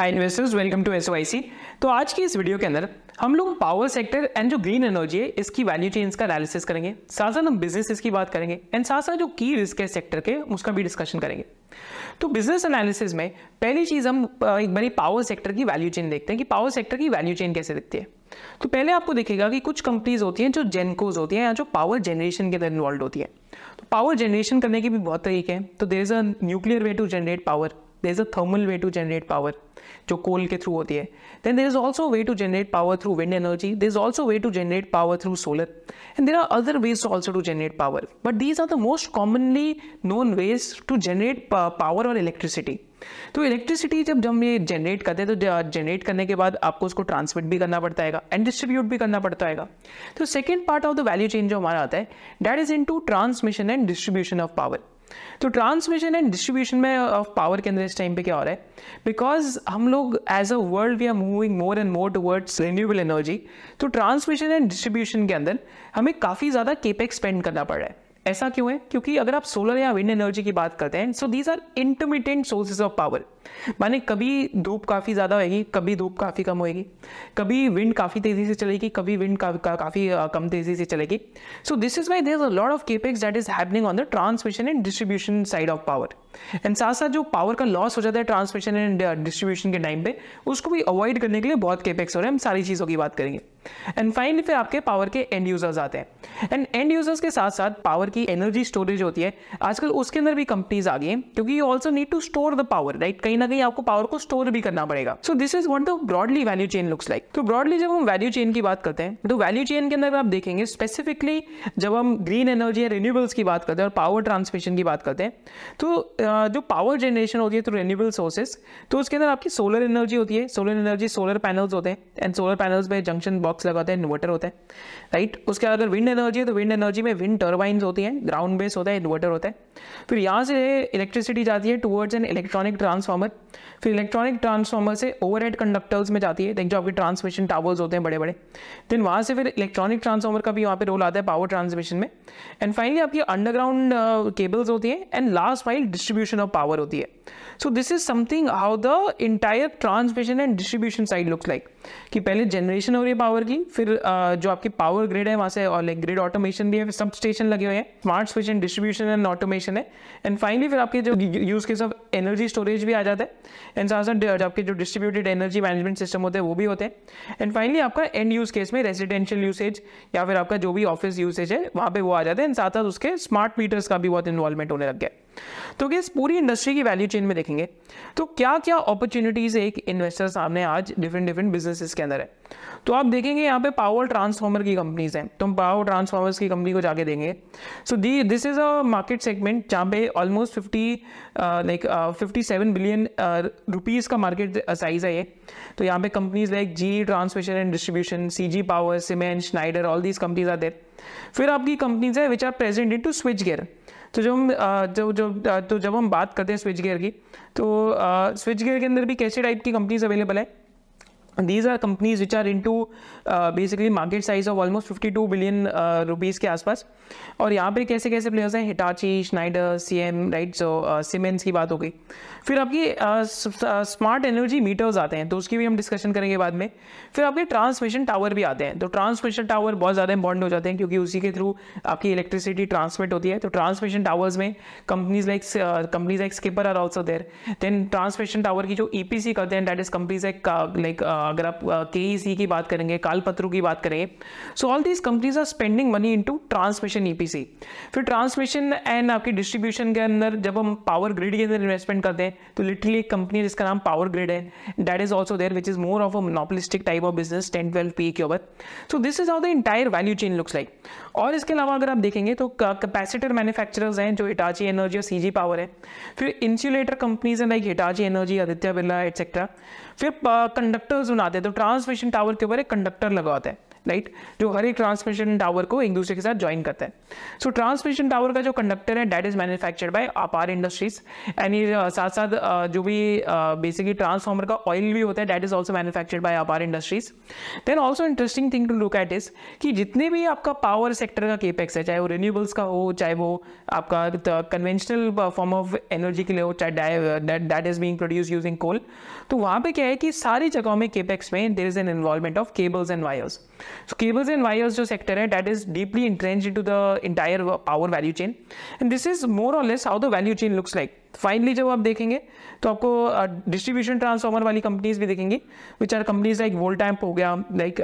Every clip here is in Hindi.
Hi investors welcome to S तो आज की इस वीडियो के अंदर हम लोग पावर सेक्टर एंड जो ग्रीन एनर्जी है, इसकी वैल्यू चेन्स का एनालिसिस करेंगे। साथ साथ हम बिज़नेस की बात करेंगे। एंड साथ साथ जो की रिस्क है सेक्टर के, उसका भी डिस्कशन करेंगे। तो बिज़नेस एनालिसिस में पहली चीज़ हम एक बड़ी पावर सेक्टर की वैल्यू चेन देखते हैं कि पावर सेक्टर की वैल्यू चेन कैसे दिखती है। तो पहले आपको देखेगा कि कुछ कंपनीज़ होती हैं जो जेनकोज होती हैं या जो पावर जनरेशन के अंदर इन्वॉल्व होती है। तो पावर जनरेशन करने के भी बहुत तरीके हैं। तो there is a nuclear way to generate power there is a thermal way to generate power जो कोल के थ्रू होती है. Then there is also way to generate power through wind energy there is also way to generate power through solar and there are other ways also to generate power but these are the most commonly known ways to generate power और इलेक्ट्रिसिटी तो इलेक्ट्रिसिटी जब जब ये जनरेट करते हैं तो जनरेट करने के बाद आपको उसको ट्रांसमिट भी करना पड़ता है एंड डिस्ट्रीब्यूट भी करना पड़ता है तो second part of the value chain जो हमारा आता है that is into transmission and distribution of power तो ट्रांसमिशन एंड डिस्ट्रीब्यूशन में ऑफ़ पावर के अंदर इस टाइम पे क्या हो रहा है? बिकॉज़ हम लोग as a world we are moving more and more towards renewable energy तो ट्रांसमिशन एंड डिस्ट्रीब्यूशन के अंदर हमें काफ़ी ज़्यादा केपेक्स स्पेंड करना पड़ रहा है। ऐसा क्यों है? क्योंकि अगर आप सोलर या विंड एनर्जी की बात करते हैं so these are intermittent sources of power माने कभी धूप काफ़ी ज़्यादा होएगी कभी धूप काफ़ी कम होएगी कभी विंड काफ़ी तेज़ी से चलेगी कभी विंड का, का, काफ़ी कम तेज़ी से चलेगी। So this is why there a lot of capex that is happening on the transmission and distribution side of power and साथ साथ जो पावर का लॉस हो जाता है ट्रांसमिशन एंड डिस्ट्रीब्यूशन के टाइम पे, उसको भी अवॉइड करने के लिए बहुत केपेक्स हो रहे हैं हम सारी चीज़ों की बात करेंगे। एंड फाइनली फिर आपके पावर के एंड यूज़र्स आते हैं। एंड एंड यूज़र्स के साथ साथ पावर की एनर्जी स्टोरेज होती है। आजकल उसके अंदर भी कंपनीज़ आ गई हैं, क्योंकि you also need to store the power right कहीं ना कहीं आपको पावर को स्टोर भी करना पड़ेगा। So this is what the broadly value chain looks like तो ब्रॉडली जब हम वैल्यू चेन की बात करते हैं तो वैल्यू चेन के अंदर आप देखेंगे स्पेसिफिकली जब हम ग्रीन एनर्जी या रिन्यूएबल्स की बात करते हैं और पावर ट्रांसमिशन की बात करते हैं तो जो पावर जनरेशन होती है तो रिन्यूएबल सोर्सेज तो उसके अंदर आपकी सोलर एनर्जी होती है सोलर एनर्जी सोलर पैनल्स होते हैं एंड सोलर पैनल्स में जंक्शन बॉक्स लगाते हैं इन्वर्टर होता है राइट उसके अगर विंड एनर्जी है तो विंड एनर्जी में विंड टर्बाइंस होती हैं ग्राउंड बेस होता है इन्वर्टर होता है। फिर यहाँ से इलेक्ट्रिसिटी जाती है टुवर्ड्स एन इलेक्ट्रॉनिक ट्रांसफार्मर फिर इलेक्ट्रॉनिक ट्रांसफार्मर से ओवर कंडक्टर्स में जाती है जो आपके ट्रांसमिशन टावर्स होते हैं बड़े बड़े देन वहाँ से फिर इलेक्ट्रॉनिक ट्रांसफार्मर का भी वहाँ पे रोल आता है पावर ट्रांसमिशन में। एंड फाइनली आपकी अंडरग्राउंड केबल्स होती है and last mile distribution of power होती है। So this is something how the entire transmission and distribution side looks like कि पहले जनरेशन हो रही है पावर की फिर uh, जो आपकी पावर ग्रिड है वहाँ से और लाइक ग्रिड ऑटोमेशन भी है फिर सब स्टेशन लगे हुए हैं। Smart switch and distribution and automation है। एंड फाइनली फिर आपके जो use case of energy storage भी आ जाता है। एंड साथ साथ आपके जो डिस्ट्रीब्यूटेड एनर्जी मैनेजमेंट सिस्टम होते हैं वो भी होते हैं। एंड फाइनली आपका एंड यूज़ केस में रेजिडेंशियल यूसेज या फिर आपका जो भी ऑफ़िस यूसेज है वहाँ पे वो आ जाते हैं। एंड साथ साथ उसके स्मार्ट मीटर्स का भी बहुत इन्वॉल्वमेंट होने लग गया तो इस पूरी इंडस्ट्री की वैल्यू चेन में देखेंगे तो क्या क्या अपॉर्चुनिटीज़ एक इन्वेस्टर सामने आज डिफरेंट डिफरेंट बिजनेसेस के अंदर है? तो आप देखेंगे यहाँ पे पावर ट्रांसफार्मर की कंपनीज़ हैं। तो हम पावर ट्रांसफार्मर्स की कंपनी को जाके देंगे so the this is a market segment जहाँ पे almost fifty like fifty seven billion rupees का मार्केट साइज़ है ये। तो यहाँ पे companies like G transmission and distribution C G power cement Schneider all these companies are there फिर आपकी कंपनीज़ है which are present into switchgear तो जब हम जो जो तो जब हम बात करते हैं स्विच गेयर की तो स्विच गेयर के अंदर भी कैसे टाइप की कंपनीज़ अवेलेबल है? These are companies which are into uh, basically market size of almost 52 billion rupees के आसपास। और यहाँ पे कैसे कैसे प्लेयर्स हैं? Hitachi Schneider C M right जो सीमेंट्स की बात हो गई। फिर आपकी स्मार्ट एनर्जी मीटर्स आते हैं तो उसकी भी हम डिस्कशन करेंगे बाद में। फिर आपके ट्रांसमिशन टावर भी आते हैं। तो ट्रांसमिशन टावर बहुत ज़्यादा इंपॉर्टेंट हो जाते हैं क्योंकि उसी के थ्रू आपकी इलेक्ट्रिसिटी ट्रांसमिट होती है। तो ट्रांसमिशन टावर्स में companies like companies like Skipper are also there then transmission tower की जो ई e करते हैं that is companies like like अगर आप के ई की बात करेंगे, कालपत्रू की बात करेंगे so all these companies are spending money into transmission EPC फिर ट्रांसमिशन एंड आपकी डिस्ट्रीब्यूशन के अंदर जब हम पावर ग्रिड के अंदर इन्वेस्टमेंट करते हैं तो लिटरली एक कंपनी जिसका नाम पावर ग्रिड है। That is also there which is more of a monopolistic type of business ten twelve P K over so this is how the entire value chain looks like और इसके अलावा अगर आप देखेंगे तो कैपेसिटर मैन्युफैक्चरर्स हैं, जो हिटाची एनर्जी और सीजी पावर है। फिर इंसुलेटर कंपनीज़ हैं like Hitachi energy Aditya Birla etcetera फिर कंडक्टर्स बनाते हैं। तो ट्रांसमिशन टावर के ऊपर एक कंडक्टर लगा हैं है। राइट जो हर एक ट्रांसमिशन टावर को एक दूसरे के साथ ज्वाइन करता है। सो ट्रांसमिशन टावर का जो कंडक्टर है that is manufactured by Apar industries and ये साथ साथ जो भी बेसिकली ट्रांसफॉर्मर का ऑयल भी होता है that is also manufactured by Apar industries then also interesting thing to look at is कि जितने भी आपका पावर सेक्टर का केपेक्स है, चाहे वो रिन्यूएबल्स का हो, चाहे वो आपका कन्वेंशनल फॉर्म ऑफ़ एनर्जी के लिए हो, चाहे that is being produce using coal तो वहाँ पे क्या है कि सारी जगहों में केपेक्स में there is an involvement of cables and wires So cables and wires जो sector है that is deeply entrenched into the entire power value chain and this is more or less how the value chain looks like. Finally जब आप देखेंगे तो आपको डिस्ट्रीब्यूशन ट्रांसफॉर्मर वाली कंपनीज़ भी देखेंगे which are companies like Voltamp हो गया लाइक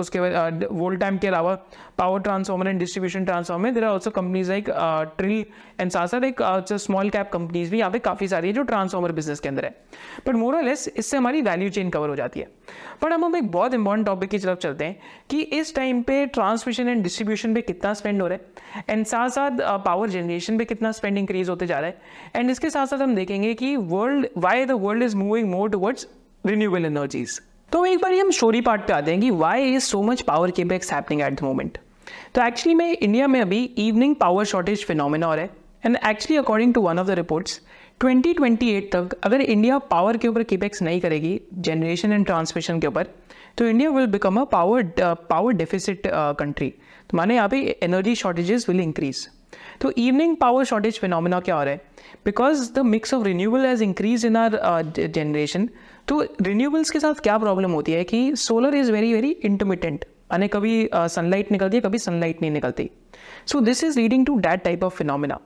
उसके बाद वोल्टैम्प के अलावा power transformer and distribution transformer there are also companies like TRIL and साथ एक स्मॉल कैप कंपनीज़ भी यहाँ पे काफ़ी सारी है जो ट्रांसफॉर्मर बिज़नेस के अंदर है। बट मोर लेस इससे हमारी वैल्यू चेन कवर हो जाती है। बट हम हम एक बहुत इंपॉर्टेंट टॉपिक की तरफ़ चलते हैं कि इस टाइम पे ट्रांसमिशन एंड डिस्ट्रीब्यूशन पे कितना स्पेंड हो रहा है एंड साथ साथ पावर जनरेशन पे कितना स्पेंड इंक्रीज होते जा रहा है एंड इसके साथ साथ हम देखेंगे कि world why the world is moving more towards renewable energies तो एक बार हम स्टोरी पार्ट पे आते हैं कि why is so much power capex happening at the moment तो एक्चुअली में इंडिया में अभी इवनिंग पावर शॉर्टेज फिनोमिना रहा है. And actually according to one of the reports 2028 तक अगर इंडिया पावर के ऊपर केपेक्स नहीं करेगी जनरेशन एंड ट्रांसमिशन के ऊपर तो India will become a power power deficit country तो माने यहाँ पे एनर्जी शॉर्टेजेस विल इंक्रीज तो इवनिंग पावर शॉर्टेज फिनोमिना क्या हो रहा है? Because the mix of renewable has increase in our generation तो रिन्यूबल्स के साथ क्या प्रॉब्लम होती है कि solar is very very intermittent यानी कभी सनलाइट uh, निकलती है कभी सनलाइट नहीं निकलती. So this is leading to that type of phenomena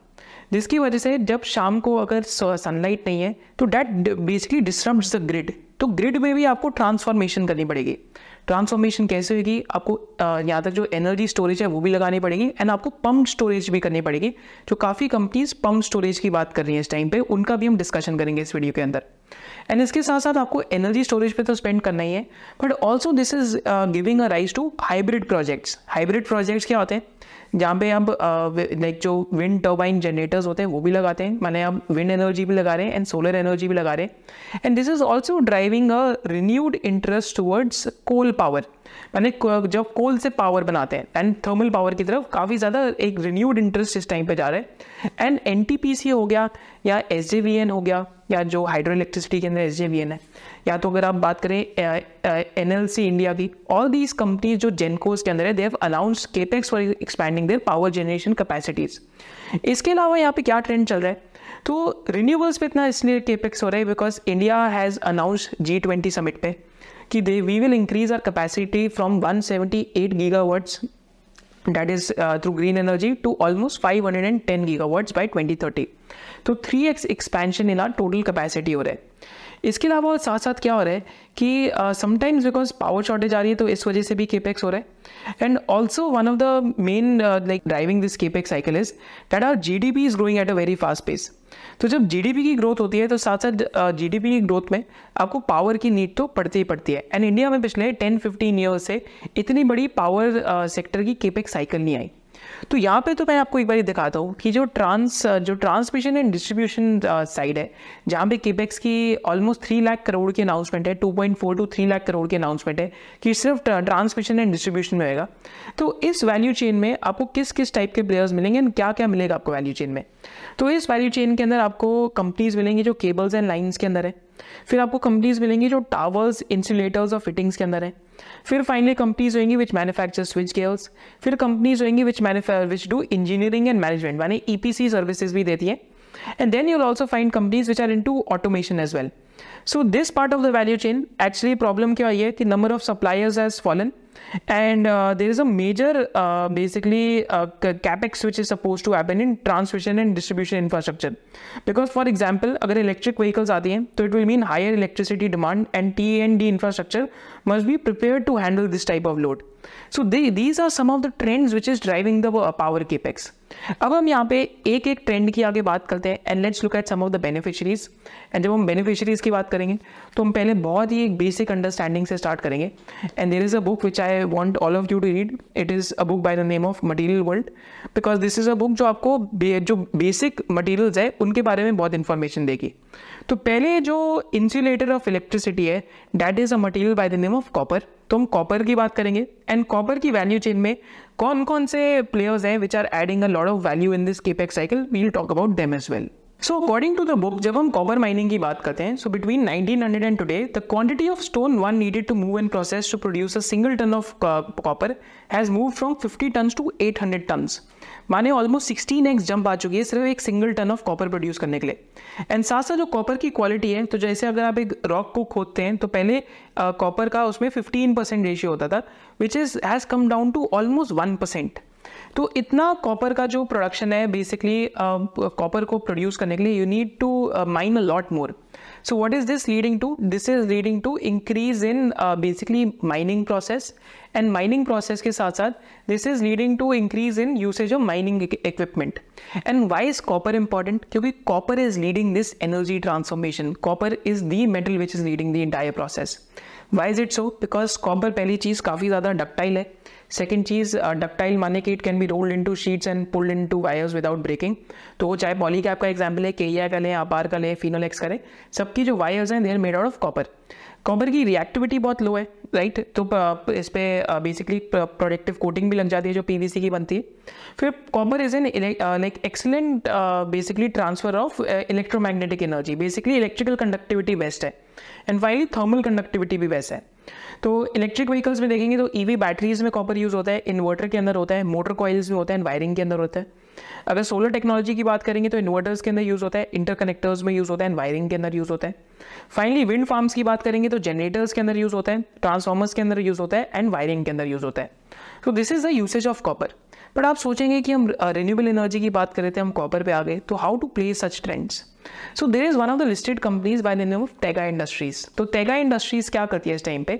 जिसकी वजह से जब शाम को अगर सनलाइट नहीं है तो that basically disturb the grid तो ग्रिड में भी आपको ट्रांसफॉर्मेशन करनी पड़ेगी. ट्रांसफॉर्मेशन कैसे होगी, आपको यहाँ तक जो एनर्जी स्टोरेज है वो भी लगानी पड़ेगी एंड आपको पम्प स्टोरेज भी करनी पड़ेगी, जो काफ़ी कंपनीज़ पम्प स्टोरेज की बात कर रही हैं इस टाइम पे, उनका भी हम डिस्कशन करेंगे इस वीडियो के अंदर। एंड इसके साथ साथ आपको एनर्जी स्टोरेज पे तो स्पेंड करना ही है but also this is giving a rise to hybrid projects hybrid projects क्या होते हैं? जहाँ पे अब लाइक जो विंड टर्बाइन जनरेटर्स होते हैं, वो भी लगाते हैं। माने अब विंड एनर्जी भी लगा रहे हैं एंड सोलर एनर्जी भी लगा रहे हैं। And this is also driving a renewed interest towards coal power मैंने जब कोल से पावर बनाते हैं एंड थर्मल पावर की तरफ़ काफ़ी ज़्यादा एक रिन्यूड इंटरेस्ट इस टाइम पे जा रहा है। एंड एनटीपीसी हो गया, या एसजेवीएन हो गया, या जो हाइड्रो इलेक्ट्रिसिटी के अंदर एसजेवीएन है, या तो अगर आप बात करें एन एल सी इंडिया की ऑल दीज कंपनीज़ जो जेनकोस के अंदर है they've announce capex for expanding their power generation capacities इसके अलावा यहाँ पे क्या ट्रेंड चल रहा है? तो रिन्यूएबल्स पे इतना इसलिए केपेक्स हो रहा है because India has announce G twenty summit पे। कि they we will increase our capacity from 178 gigawatts that is uh, through green energy to almost 510 gigawatts by 2030 तो 3x expansion in our total capacity हो रहा है। इसके अलावा साथ साथ क्या हो रहा है कि समटाइम्स बिकॉज़ पावर शॉर्टेज आ रही है तो इस वजह से भी केपेक्स हो रहा है। And also one of the main like driving this capex cycle is that our G D P is growing at a very fast pace तो जब जीडीपी की ग्रोथ होती है तो साथ साथ जीडीपी की ग्रोथ में आपको पावर की नीड तो पड़ती ही पड़ती है। एंड इंडिया में पिछले टेन फिफ्टीन ईयर से इतनी बड़ी पावर सेक्टर की केपेक साइकिल नहीं आई। तो यहाँ पे तो मैं आपको एक बार दिखाता हूँ कि जो ट्रांस जो ट्रांसमिशन एंड डिस्ट्रीब्यूशन साइड है, जहाँ पे केपेक्स की ऑलमोस्ट थ्री लाख करोड़ की अनाउंसमेंट है two point four to three lakh crore की अनाउंसमेंट है कि सिर्फ़ ट्रांसमिशन एंड डिस्ट्रीब्यूशन में होगा तो इस वैल्यू चेन में आपको किस किस टाइप के प्लेयर्स मिलेंगे एंड क्या क्या मिलेगा आपको वैल्यू चेन में? तो इस वैल्यू चेन के अंदर आपको कंपनीज़ मिलेंगी जो केबल्स एंड लाइन्स के अंदर है। फिर आपको कंपनीज़ मिलेंगी जो टावर्स इंसुलेटर्स और फिटिंग्स के अंदर है। फिर फाइनली कंपनीज़ होंगी विच मैन्युफैक्चर स्विच गेयर्स फिर कंपनीज़ होंगी which which do engineering and management मानी ई सर्विसेज़ भी देती है। And then you'll also find companies which are into automation as well so this part of the value chain actually problem क्या है कि number of suppliers has fallen and there is a major basically capex which is suppose to happen in transmission and distribution infrastructure because for example अगर इलेक्ट्रिक व्हीकल्स आती हैं तो it will mean higher electricity demand and T and D infrastructure must be prepare to handle this type of load so these are some of the trends which is driving the power capex अब हम यहाँ पे एक एक ट्रेंड की आगे बात करते हैं and let's look at some of the beneficiaries and जब हम बेनिफिशरीज की बात करते हैं करेंगे तो हम पहले बहुत ही एक बेसिक अंडरस्टैंडिंग से स्टार्ट करेंगे। And there is a book which I want all of you to read it is a book by the name of material world because this is a book जो आपको जो बेसिक मटीरियल्स है, उनके बारे में बहुत इन्फॉर्मेशन देगी। तो पहले जो इंसुलेटर ऑफ़ इलेक्ट्रिसिटी है that is a material by the name of copper तो हम कॉपर की बात करेंगे। एंड कॉपर की वैल्यू चेन में कौन कौन से प्लेयर्स हैं which are adding a lot of value in this capex cycle we'll talk about them as well so according to the book जब हम कॉपर माइनिंग की बात करते हैं so between 1900 and today the quantity of stone one needed to move and process to produce a single ton of copper has move from 50 tons to 800 tons माने ऑलमोस्ट 16 एक्स जंप आ चुकी है सिर्फ़ एक single ton of copper produce करने के लिए। एंड साथ साथ जो कॉपर की क्वालिटी है तो जैसे अगर आप एक रॉक को खोदते हैं तो पहले कॉपर uh, का उसमें 15 परसेंट रेशियो होता था which is has come down to almost one percent तो इतना कॉपर का जो प्रोडक्शन है बेसिकली कॉपर uh, को प्रोड्यूस करने के लिए you need to mine a lot more so what is this leading to this is leading to increase in basically mining process and mining process के साथ साथ this is leading to increase in usage of mining equipment and why is copper important क्योंकि copper is leading this energy transformation copper is the metal which is leading the entire process why is it so because copper पहली चीज़ काफ़ी ज़्यादा डक्टाइल है। सेकेंड चीज़ डक्टाइल माने कि it can be rolled into sheets and pulled into wires without breaking तो चाहे पॉली कैप का एग्ज़ाम्पल है के का लें, आपार का लें फिनोल एक्स करें सबकी जो वायर्स हैं they are made out of copper copper की रिएक्टिविटी बहुत लो है राइट तो इस पर बेसिकली प्रोडक्टिव कोटिंग भी लग जाती है जो पीवीसी की बनती है। फिर copper is an like excellent basically transfer of electromagnetic energy basically electrical conductivity best है। एंड फाइनली थर्मल कंडक्टिविटी भी बेस्ट है। तो इलेक्ट्रिक व्हीकल्स में देखेंगे तो ईवी बैटरीज में कॉपर यूज़ होता है इन्वर्टर के अंदर होता है मोटर कॉइल्स में होता है वायरिंग के अंदर होता है। अगर सोलर टेक्नोलॉजी की बात करेंगे तो इन्वर्टर्स के अंदर यूज़ होता है इंटरकनेक्टर्स में यूज़ होता है वायरिंग के अंदर यूज़ होता है। फाइनली विंड फार्म्स की बात करेंगे तो जनरेटर्स के अंदर यूज़ होता है ट्रांसफॉर्मर्स के अंदर यूज़ होता है एंड वायरिंग के अंदर यूज़ होता है। तो this is the usage of copper but आप सोचेंगे कि हम रिन्यूएबल एनर्जी की बात करें थे, हम कॉपर पे आ गए तो how to play such trends so there is one of the listed companies by the name of Tega industries तो टेगा इंडस्ट्रीज़ क्या करती है इस टाइम पे?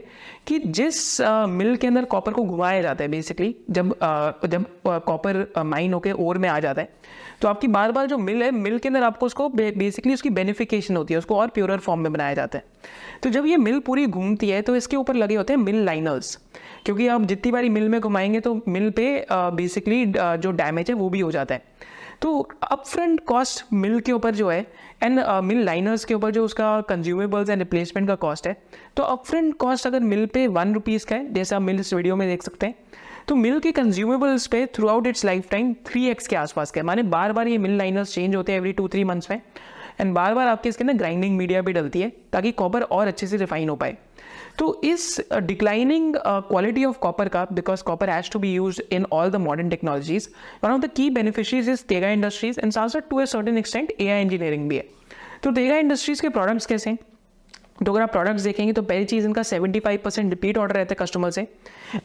कि जिस मिल के अंदर कॉपर को घुमाया जाता है बेसिकली जब uh, जब कॉपर माइन होकर ओर में आ जाता है तो आपकी बार बार जो मिल है मिल के अंदर आपको उसको बेसिकली उसकी बेनिफिकेशन होती है उसको और प्योरर फॉर्म में बनाया जाता है। तो जब ये मिल पूरी घूमती है तो इसके ऊपर लगे होते हैं मिल लाइनर्स क्योंकि आप जितनी बारी मिल में घुमाएँगे तो मिल पे बेसिकली जो डैमेज है वो भी हो जाता है। तो अप फ्रंट कॉस्ट मिल के ऊपर जो है एंड मिल लाइनर्स के ऊपर जो उसका कंज्यूमेबल्स एंड रिप्लेसमेंट का कॉस्ट है तो अप फ्रंट कॉस्ट अगर मिल पे वन रुपीज़ का है, जैसा मिल इस वीडियो में देख सकते हैं तो मिल के कंज्यूमेबल्स पे throughout its lifetime three x के आसपास का है। माने बार बार ये मिल लाइनर्स चेंज होते हैं एवरी टू थ्री मंथ्स में एंड बार बार आपके इसके अंदर ग्राइंडिंग मीडिया भी डलती है, ताकि कॉपर और अच्छे से रिफाइन हो पाए। तो इस डिक्लाइनिंग क्वालिटी ऑफ़ कॉपर का because copper has to be use in all the modern technologies one of the key beneficiaries is Tega industries and साथ to a certain extent a engineering भी है। तो तेगा इंडस्ट्रीज़ के प्रोडक्ट्स कैसे हैं? तो अगर आप प्रोडक्ट्स देखेंगे तो पहली चीज़ इनका 75 परसेंट रिपीट ऑर्डर रहता है कस्टमर से।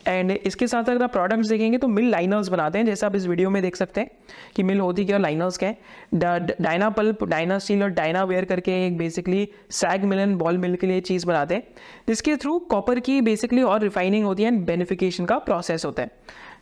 एंड इसके साथ अगर आप प्रोडक्ट्स देखेंगे तो मिल लाइनर्स बनाते हैं, जैसे आप इस वीडियो में देख सकते हैं कि मिल होती क्या लाइनर्स है। डायना पल्प डायना स्टील और डायना वेयर करके एक basically SAG mill and ball mill के लिए चीज़ बनाते हैं। जिसके थ्रू कॉपर की बेसिकली और रिफाइनिंग होती है एंड बेनिफिकेशन का प्रोसेस होता है।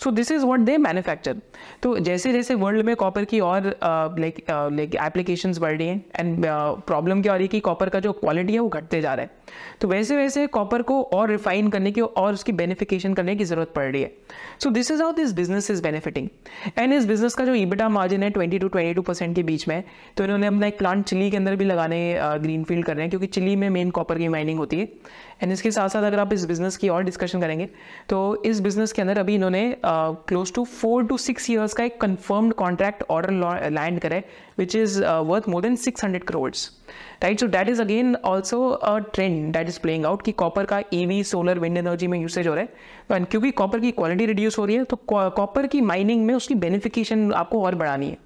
So this is what they manufacture तो जैसे जैसे वर्ल्ड में कॉपर की और लाइक लाइक एप्लीकेशन बढ़ रही हैं एंड प्रॉब्लम क्या हो रही है कि कॉपर का जो क्वालिटी है वो घटते जा रहा है। तो वैसे वैसे कॉपर को और रिफाइन करने की और उसकी बेनिफिकेशन करने की ज़रूरत पड़ रही है। So this is how this business is benefiting and इस बिज़नेस का जो ईबिटा मार्जिन है twenty to twenty two percent के बीच में तो इन्होंने अपना एक प्लांट चिली के अंदर भी लगाने ग्रीन फ़ील्ड कर रहे हैं, क्योंकि चिली में मेन कॉपर की माइनिंग होती है। एंड इसके साथ साथ अगर आप इस बिज़नेस की और डिस्कशन करेंगे तो इस बिज़नेस के अंदर अभी इन्होंने close to four to six years का एक कन्फर्म्ड कॉन्ट्रैक्ट ऑर्डर लैंड करे which is worth more than six hundred crores right so that is again also a trend that is playing out कि कॉपर का ईवी सोलर विंड एनर्जी में यूसेज हो रहा है। एंड क्योंकि कॉपर की क्वालिटी रिड्यूस हो रही है तो कॉपर की माइनिंग में उसकी बेनिफिकेशन आपको और बढ़ानी है।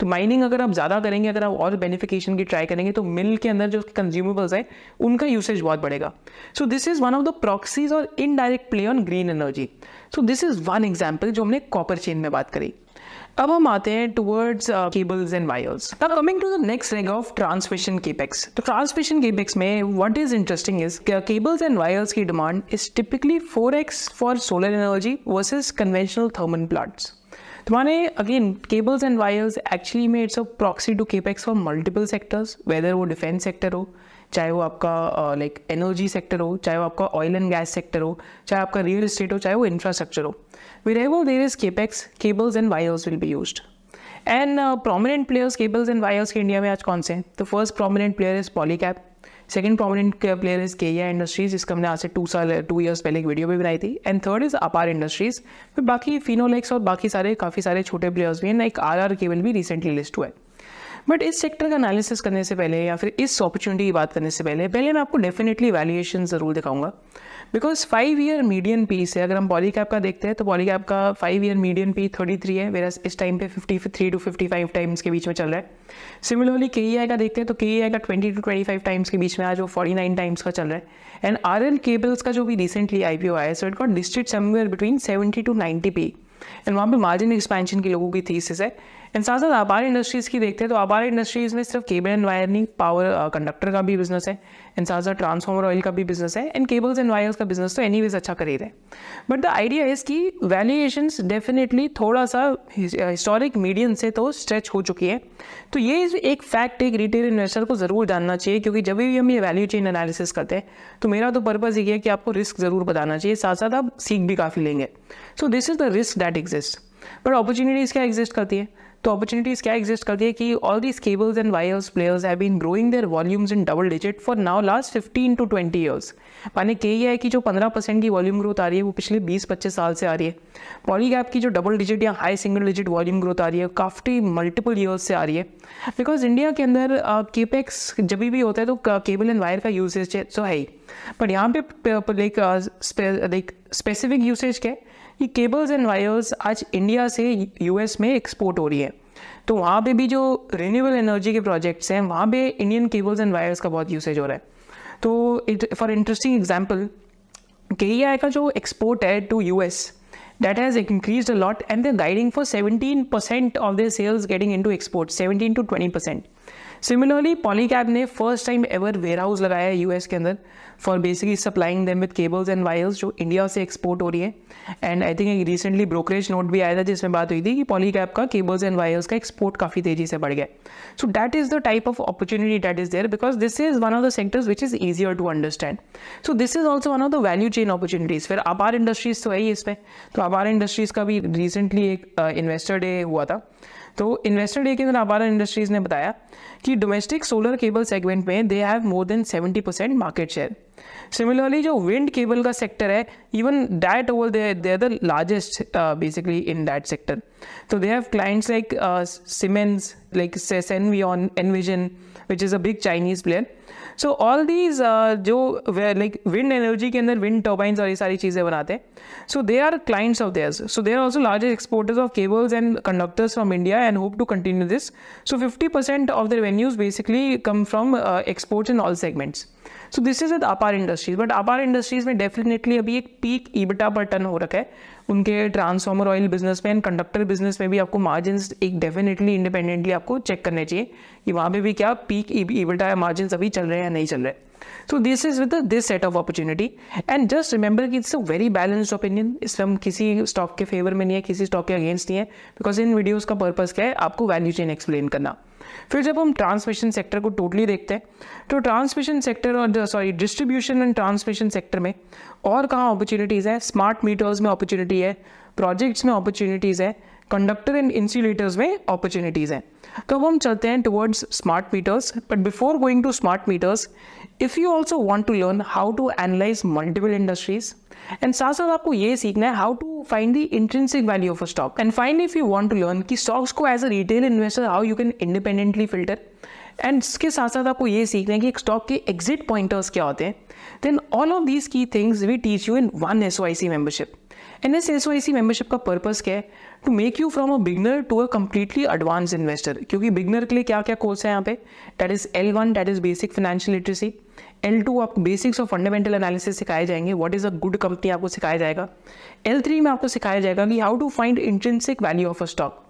तो माइनिंग अगर आप ज़्यादा करेंगे, अगर आप और बेनिफिकेशन की ट्राई करेंगे तो मिल के अंदर जो कंज्यूमेबल्स है, उनका यूसेज बहुत बढ़ेगा। So this is one of the proxies और indirect play on green energy so this is one example जो हमने कॉपर चेन में बात करी। अब हम आते हैं टुवर्ड्स केबल्स एंड वायर्स अब coming to the next leg of transmission capex तो ट्रांसमिशन केपेक्स में what is interesting is cables and wires की demand is typically 4x for solar energy versus conventional thermal plants तो माने again cables and wires actually में it's a proxy to capex for multiple sectors whether वो डिफेंस सेक्टर हो, चाहे वो आपका लाइक एनर्जी सेक्टर हो, चाहे वो आपका ऑयल एंड गैस सेक्टर हो, चाहे आपका रियल इस्टेट हो, चाहे वो इंफ्रास्ट्रक्चर हो. Wherever there is capex, cables and wires will be used. And prominent players cables and wires के इंडिया में आज कौन से तो first prominent player is Polycab second prominent player is KEI industries जिसका हमने आज से टू साल टू ईयर्स पहले एक वीडियो भी बनाई थी and third is Apar industries फिर बाकी फिनोलेक्स और बाकी सारे काफ़ी सारे छोटे प्लेयर्स भी हैं एक आर आर केबल भी रिसेंटली लिस्ट हुआ है बट इस सेक्टर का एनालिसिस करने से पहले या फिर इस अपॉर्चुनिटी की बात करने से पहले पहले मैं आपको डेफिनेटली वैल्यूएशन ज़रूर दिखाऊँगा। Because five year median P से अगर हम पॉली कैप का देखते हैं तो पॉली कैप का five year median P thirty three है वेरा इस टाइम पे fifty three to fifty five times के बीच में चल रहा है। सिमिलरली के ई आई का देखते हैं तो के ई आई का twenty to twenty five times के बीच में आज वो फोर्टी नाइन टाइम्स का चल रहा है। एंड आर एल केबल्स का जो भी रिसेंटली आई पी ओ आया so it got district somewhere between seventy to ninety P and वहाँ पे मार्जिन एक्सपेंशन के लोगों की थीसिस है। एंड साथ साथ आबार इंडस्ट्रीज़ की देखते हैं तो आबार इंडस्ट्रीज़ में सिर्फ़ केबल एंड वायर नहीं पावर कंडक्टर का भी बिज़नेस है एंड साथ साथ ट्रांसफॉर्मर ऑयल का भी बिज़नेस है एंड केबल्स एंड वायर्स का बिज़नेस तो एनी अच्छा कर ही रहे बट द आइडिया इज़ कि वैल्यूएशंस डेफिनेटली थोड़ा सा हिस्टोरिक मीडियम से तो स्ट्रेच हो चुकी है। तो ये एक फैक्ट एक रिटेल इन्वेस्टर को ज़रूर जानना चाहिए, क्योंकि जब भी हम ये वैल्यू चेन एनालिसिस करते हैं तो मेरा तो पर्पज़ ये है कि आपको रिस्क ज़रूर बताना चाहिए साथ साथ आप सीख भी काफ़ी लेंगे। So this is the risk that exist but opportunities क्या एग्जिस्ट करती है? तो अपॉर्चुनिटीज़ क्या एग्जिस्ट करती है कि all these cables and wires players have been growing their volumes in double digit for now last fifteen to twenty years माने के ये है कि जो पंद्रह परसेंट की वॉल्यूम ग्रोथ आ रही है, वो पिछले बीस पच्चीस साल से आ रही है। पॉलीगैप की जो डबल डिजिट या high single digit volume growth आ रही है, काफ़ी मल्टीपल ईयर्स से आ रही है। बिकॉज़ इंडिया के अंदर केपेक्स जब भी होता है तो केबल एंड वायर का यूसेज तो है ही। बट यहाँ पे लाइक लाइक स्पेसिफिक यूसेज क्या है? कि केबल्स एंड वायर्स आज इंडिया से यूएस में एक्सपोर्ट हो रही है। तो वहाँ पे भी जो रिन्यूएबल एनर्जी के प्रोजेक्ट्स हैं, वहाँ पे इंडियन केबल्स एंड वायर्स का बहुत यूसेज हो रहा है। तो इट फॉर इंटरेस्टिंग एग्ज़ाम्पल के का जो एक्सपोर्ट है to US that has increased a lot and they're guiding for 17% of their sales getting into export 17 to 20 percent similarly Polycab ने first time ever warehouse लगाया है यूएस के अंदर for basically supplying them with cables and wires जो इंडिया से एक्सपोर्ट हो रही है. एंड आई थिंक एक रिसेंटली ब्रोकरेज नोट भी आया था जिसमें बात हुई थी कि पॉलीकैब का केबल्स एंड वायर्स का एक्सपोर्ट काफ़ी तेज़ी से बढ़ गया so that is the type of opportunity that is there because this is one of the sectors which is easier to understand so this is also one of the value chain opportunities फिर अपार इंडस्ट्रीज़ तो है ही इसमें. तो अपार इंडस्ट्रीज़ का भी रिसेंटली एक इन्वेस्टर uh, डे हुआ था. तो इन्वेस्टर डे के अंदर अबारा इंडस्ट्रीज़ ने बताया कि डोमेस्टिक सोलर केबल सेगमेंट में they have more than seventy percent market share similarly जो विंड केबल का सेक्टर है even that over they they are the largest basically in that sector तो they have clients like Siemens like Senvion Envision which is a big Chinese player so all these जो लाइक विंड एनर्जी के अंदर विंड टर्बाइंस और ये सारी चीज़ें बनाते हैं so they are clients of theirs so they are also largest exporters of cables and conductors from India and hope to continue this so fifty percent of the revenues basically come from exports in all segments so this is with Apar Industries but Apar Industries में डेफिनेटली अभी एक पीक ईबटा पर टन हो रखा है। उनके ट्रांसफॉर्मर ऑयल बिज़नेस में एंड कंडक्टर बिज़नेस में भी आपको मार्जिन एक डेफिनेटली इंडिपेंडेंटली आपको चेक करने चाहिए कि वहाँ पे भी क्या पीक ईबटा मार्जिन अभी चल रहे हैं या नहीं चल रहे so this is with this set of opportunity and just remember कि it's a very balanced opinion इसमें हम किसी स्टॉक के फेवर में नहीं है, किसी स्टॉक के अगेंस्ट नहीं है। बिकॉज़ इन वीडियोज़ का पर्पज़ क्या है? आपको वैल्यू चेन एक्सप्लेन करना। फिर जब हम ट्रांसमिशन सेक्टर को टोटली देखते हैं तो ट्रांसमिशन सेक्टर और sorry distribution and transmission sector में और कहाँ अपॉर्चुनिटीज़ है? स्मार्ट मीटर्स में अपॉर्चुनिटी है प्रोजेक्ट्स में अपॉर्चुनिटीज़ है कंडक्टर एंड इंसुलेटर्स में अपॉर्चुनिटीज़ हैं। तो अब हम चलते हैं towards smart meters but before going to smart meters if you also want to learn how to analyse multiple industries and साथ साथ आपको ये सीखना है how to find the intrinsic value of a stock and finally if you want to learn कि स्टॉक्स को as a retail investor how you can independently filter and इसके साथ साथ आपको ये सीखना है कि एक स्टॉक के एग्जिट पॉइंटर्स क्या होते हैं। Then all of these key things we teach you in one S membership N S S C membership का पर्पज़ क्या है? To make you from a beginner to a completely advance investor क्योंकि बिगनर के लिए क्या क्या कोर्स है यहाँ पे? That is L one that is basic financial literacy L two आपको बेसिक्स ऑफ़ फंडामेंटल एनालिसिस सिखाए जाएँगे. What is a good company आपको सिखाया जाएगा? एल थ्री में आपको सिखाया जाएगा कि how to find intrinsic value of a stock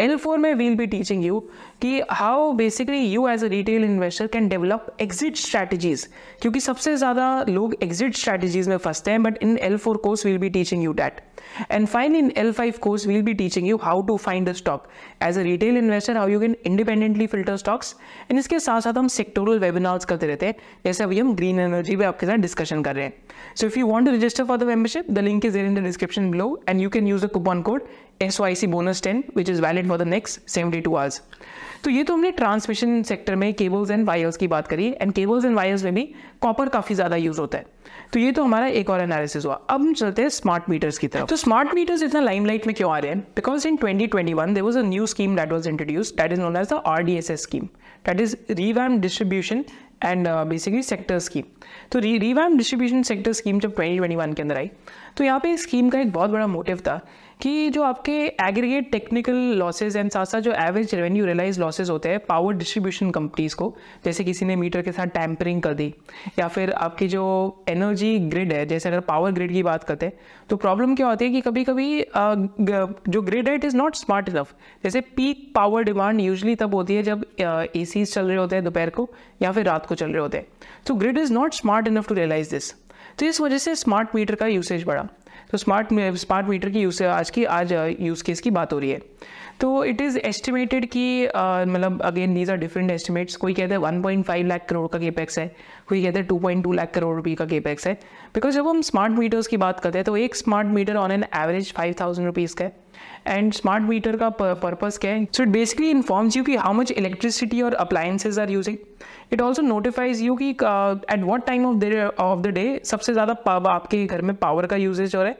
L four में वील बी टीचिंग यू कि how basically you as a retail investor can develop exit strategies क्योंकि सबसे ज़्यादा लोग एग्जिट स्ट्रैटेजीज में फंसते हैं but in L four course will be teaching you that and fine in L five course will be teaching you how to find a stock as a retail investor how you can independently filter stocks and इसके साथ साथ हम सेक्टोरल वेबिनार्स करते रहते हैं जैसे अभी हम ग्रीन एनर्जी पे आपके साथ डिस्कशन कर रहे हैं so if you want to register for the membership the link is in the description below and you can use the coupon code S Y C bonus ten which is valid for the next seventy two hours तो ये तो हमने ट्रांसमिशन सेक्टर में केबल्स एंड वायर्स की बात करी एंड केबल्स एंड वायर्स में भी कॉपर काफ़ी ज़्यादा यूज़ होता है। तो ये तो हमारा एक और एनालिसिस हुआ। अब हम चलते हैं स्मार्ट मीटर्स की तरफ़। तो स्मार्ट मीटर्स इतना लाइमलाइट में क्यों आ रहे हैं? Because in 2021 there was a new scheme that was introduced that is known as the RDSS scheme that is revamp distribution and basically sector scheme तो रीवैम डिस्ट्रीब्यूशन सेक्टर स्कीम जब 2021 के अंदर आई तो यहाँ पे इस स्कीम का एक बहुत बड़ा मोटिव था कि जो आपके एग्रीगेट टेक्निकल लॉसेज एंड साथ साथ जो एवरेज रेवेन्यू रियलाइज़ लॉसेज होते हैं पावर डिस्ट्रीब्यूशन कंपनीज़ को, जैसे किसी ने मीटर के साथ टैंपरिंग कर दी, या फिर आपकी जो एनर्जी ग्रिड है, जैसे अगर पावर ग्रिड की बात करते हैं तो प्रॉब्लम क्या होती है कि कभी कभी जो ग्रिड है it is not smart enough जैसे पीक पावर डिमांड यूजली तब होती है जब ए चल रहे होते हैं दोपहर को, या फिर रात को चल रहे होते हैं. तो grid is not smart enough to realise this तो इस वजह से स्मार्ट मीटर का यूसेज बढ़ा. तो स्मार्ट स्मार्ट मीटर की यूज़ आज की, आज यूज़ केस की बात हो रही है। तो इट इज़ एस्टिमेटेड कि मतलब again these are different estimates कोई कहते हैं 1.5 लाख करोड़ का केपेक्स है, कोई कहते हैं 2.2 लाख करोड़ रुपये का केपेक्स है। बिकॉज़ जब हम स्मार्ट मीटर्स की बात करते हैं तो एक smart meter on an average five thousand rupees का है। एंड स्मार्ट मीटर का पर्पज क्या है? So it basically informs you कि हाउ मच इलेक्ट्रिसिटी और appliances are using it also notifies you की at what time of of the day सबसे ज़्यादा पावर आपके घर में पावर का यूजेज हो रहा है।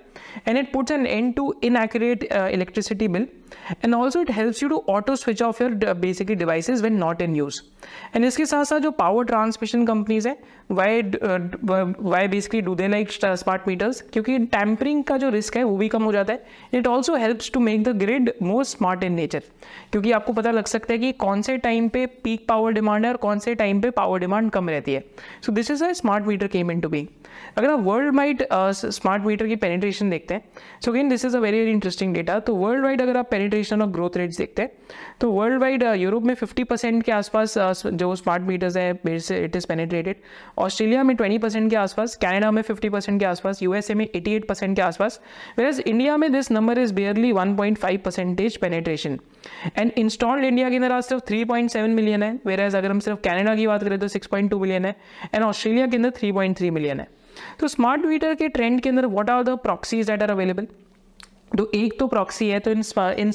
And it puts an end to inaccurate electricity bill and also it helps you to auto switch off your basically devices when not in use and इसके साथ साथ जो पावर ट्रांसमिशन कंपनीज़ है why why basically do they like smart meters क्योंकि टैंपरिंग का जो रिस्क है वो भी कम हो जाता है। It also helps to make the grid more smart in nature क्योंकि आपको पता लग सकता है कि कौन से टाइम पे पीक पावर डिमांड है और कौन से टाइम पे पावर डिमांड कम रहती है। So this is a smart meter came in to be अगर आप वर्ल्ड वाइड स्मार्ट मीटर की पेनिट्रेशन देखते हैं so again this is a very very interesting data तो वर्ल्ड वाइड अगर आप पेनिट्रेशन और ग्रोथ रेट्स देखते हैं तो वर्ल्ड वाइड यूरोप में 50 परसेंट के आसपास uh, जो स्मार्ट मीटर्स है इट इज़ पेनिट्रेटेड ऑस्ट्रेलिया में 20 परसेंट के आसपास कैनेडा में 50 परसेंट के आसपास यूएसए में 88 परसेंट के आसपास वेर इंडिया में this number is barely 1.5 percentage penetration and installed India के अंदर आज सिर्फ़ 3.7 मिलियन है वेर अगर हम सिर्फ़ कैनेडा की बात करें तो 6.2 मिलियन है एंड ऑस्ट्रेलिया के अंदर 3.3 मिलियन है। तो स्मार्ट मीटर के ट्रेंड के अंदर what are the proxies that are available तो एक तो प्रॉक्सी है तो इन इन